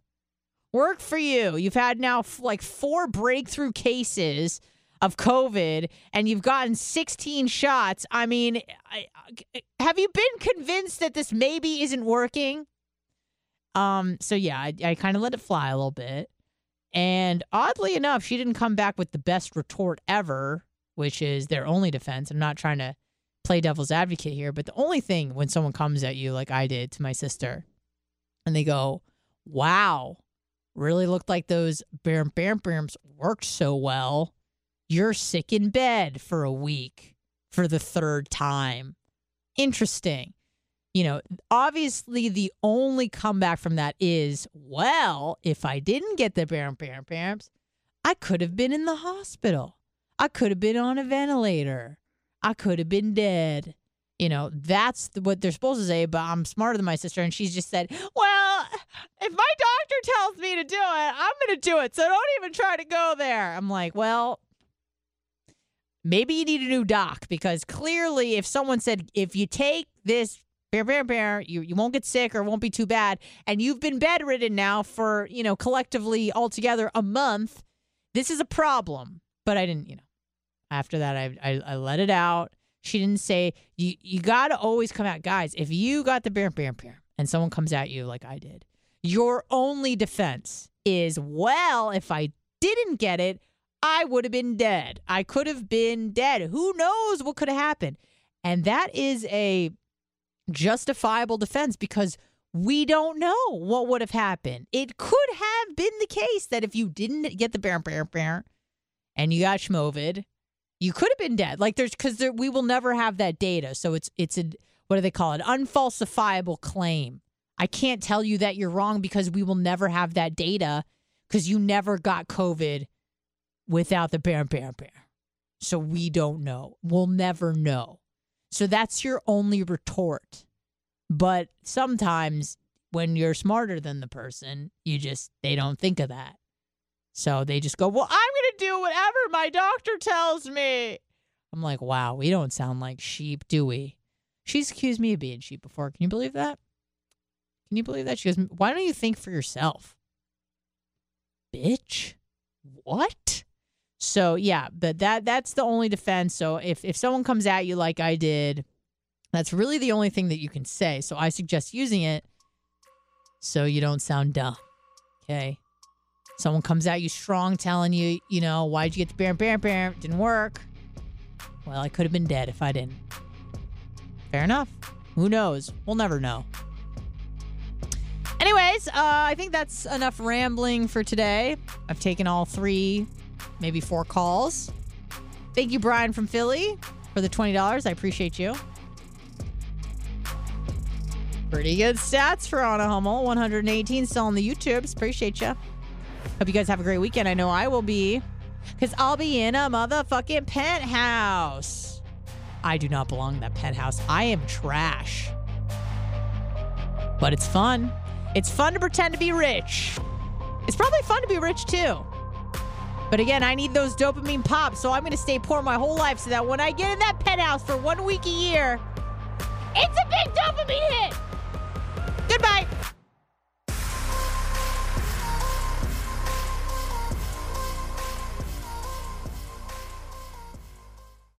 work for you? You've had now f- like four breakthrough cases of COVID, and you've gotten 16 shots. I mean, I, I, have you been convinced that this maybe isn't working? Um. So yeah, I, I kind of let it fly a little bit. And oddly enough, she didn't come back with the best retort ever, which is their only defense. I'm not trying to play devil's advocate here, but the only thing when someone comes at you like I did to my sister and they go, wow, really looked like those bam bam bams worked so well. You're sick in bed for a week for the third time. Interesting you know, obviously the only comeback from that is, well, if I didn't get the bam bam bams, I could have been in the hospital. I could have been on a ventilator. I could have been dead. You know, that's what they're supposed to say, but I'm smarter than my sister. And she's just said, well, if my doctor tells me to do it, I'm going to do it. So don't even try to go there. I'm like, well, maybe you need a new doc because clearly if someone said, if you take this bear, bear, bear. You you won't get sick or won't be too bad. And you've been bedridden now for you know collectively altogether a month. This is a problem. But I didn't, you know. After that, I I, I let it out. She didn't say you. You got to always come out, guys. If you got the bear, bear, bear, and someone comes at you like I did, your only defense is well, if I didn't get it, I would have been dead. I could have been dead. Who knows what could have happened? And that is a justifiable defense because we don't know what would have happened. It could have been the case that if you didn't get the bear, bear, bear, and you got schmovid, you could have been dead. Like there's because there, we will never have that data. So it's it's a what do they call it? Unfalsifiable claim. I can't tell you that you're wrong because we will never have that data because you never got COVID without the bear, bear, bear. So we don't know. We'll never know. So that's your only retort. But sometimes when you're smarter than the person, you just, they don't think of that. So they just go, Well, I'm going to do whatever my doctor tells me. I'm like, Wow, we don't sound like sheep, do we? She's accused me of being sheep before. Can you believe that? Can you believe that? She goes, Why don't you think for yourself? Bitch. What? So yeah, but that that's the only defense. So if if someone comes at you like I did, that's really the only thing that you can say. So I suggest using it so you don't sound dumb. Okay. Someone comes at you strong telling you, you know, why'd you get the bear bear? It didn't work. Well, I could have been dead if I didn't. Fair enough. Who knows? We'll never know. Anyways, uh, I think that's enough rambling for today. I've taken all three, maybe four calls. Thank you, Brian from Philly, for the $20. I appreciate you. Pretty good stats for Anna Hummel. 118 still on the YouTubes. Appreciate you. Hope you guys have a great weekend. I know I will be, because I'll be in a motherfucking penthouse. I do not belong in that penthouse. I am trash. But it's fun. It's fun to pretend to be rich. It's probably fun to be rich too. But again, I need those dopamine pops, so I'm going to stay poor my whole life so that when I get in that penthouse for one week a year, it's a big dopamine hit.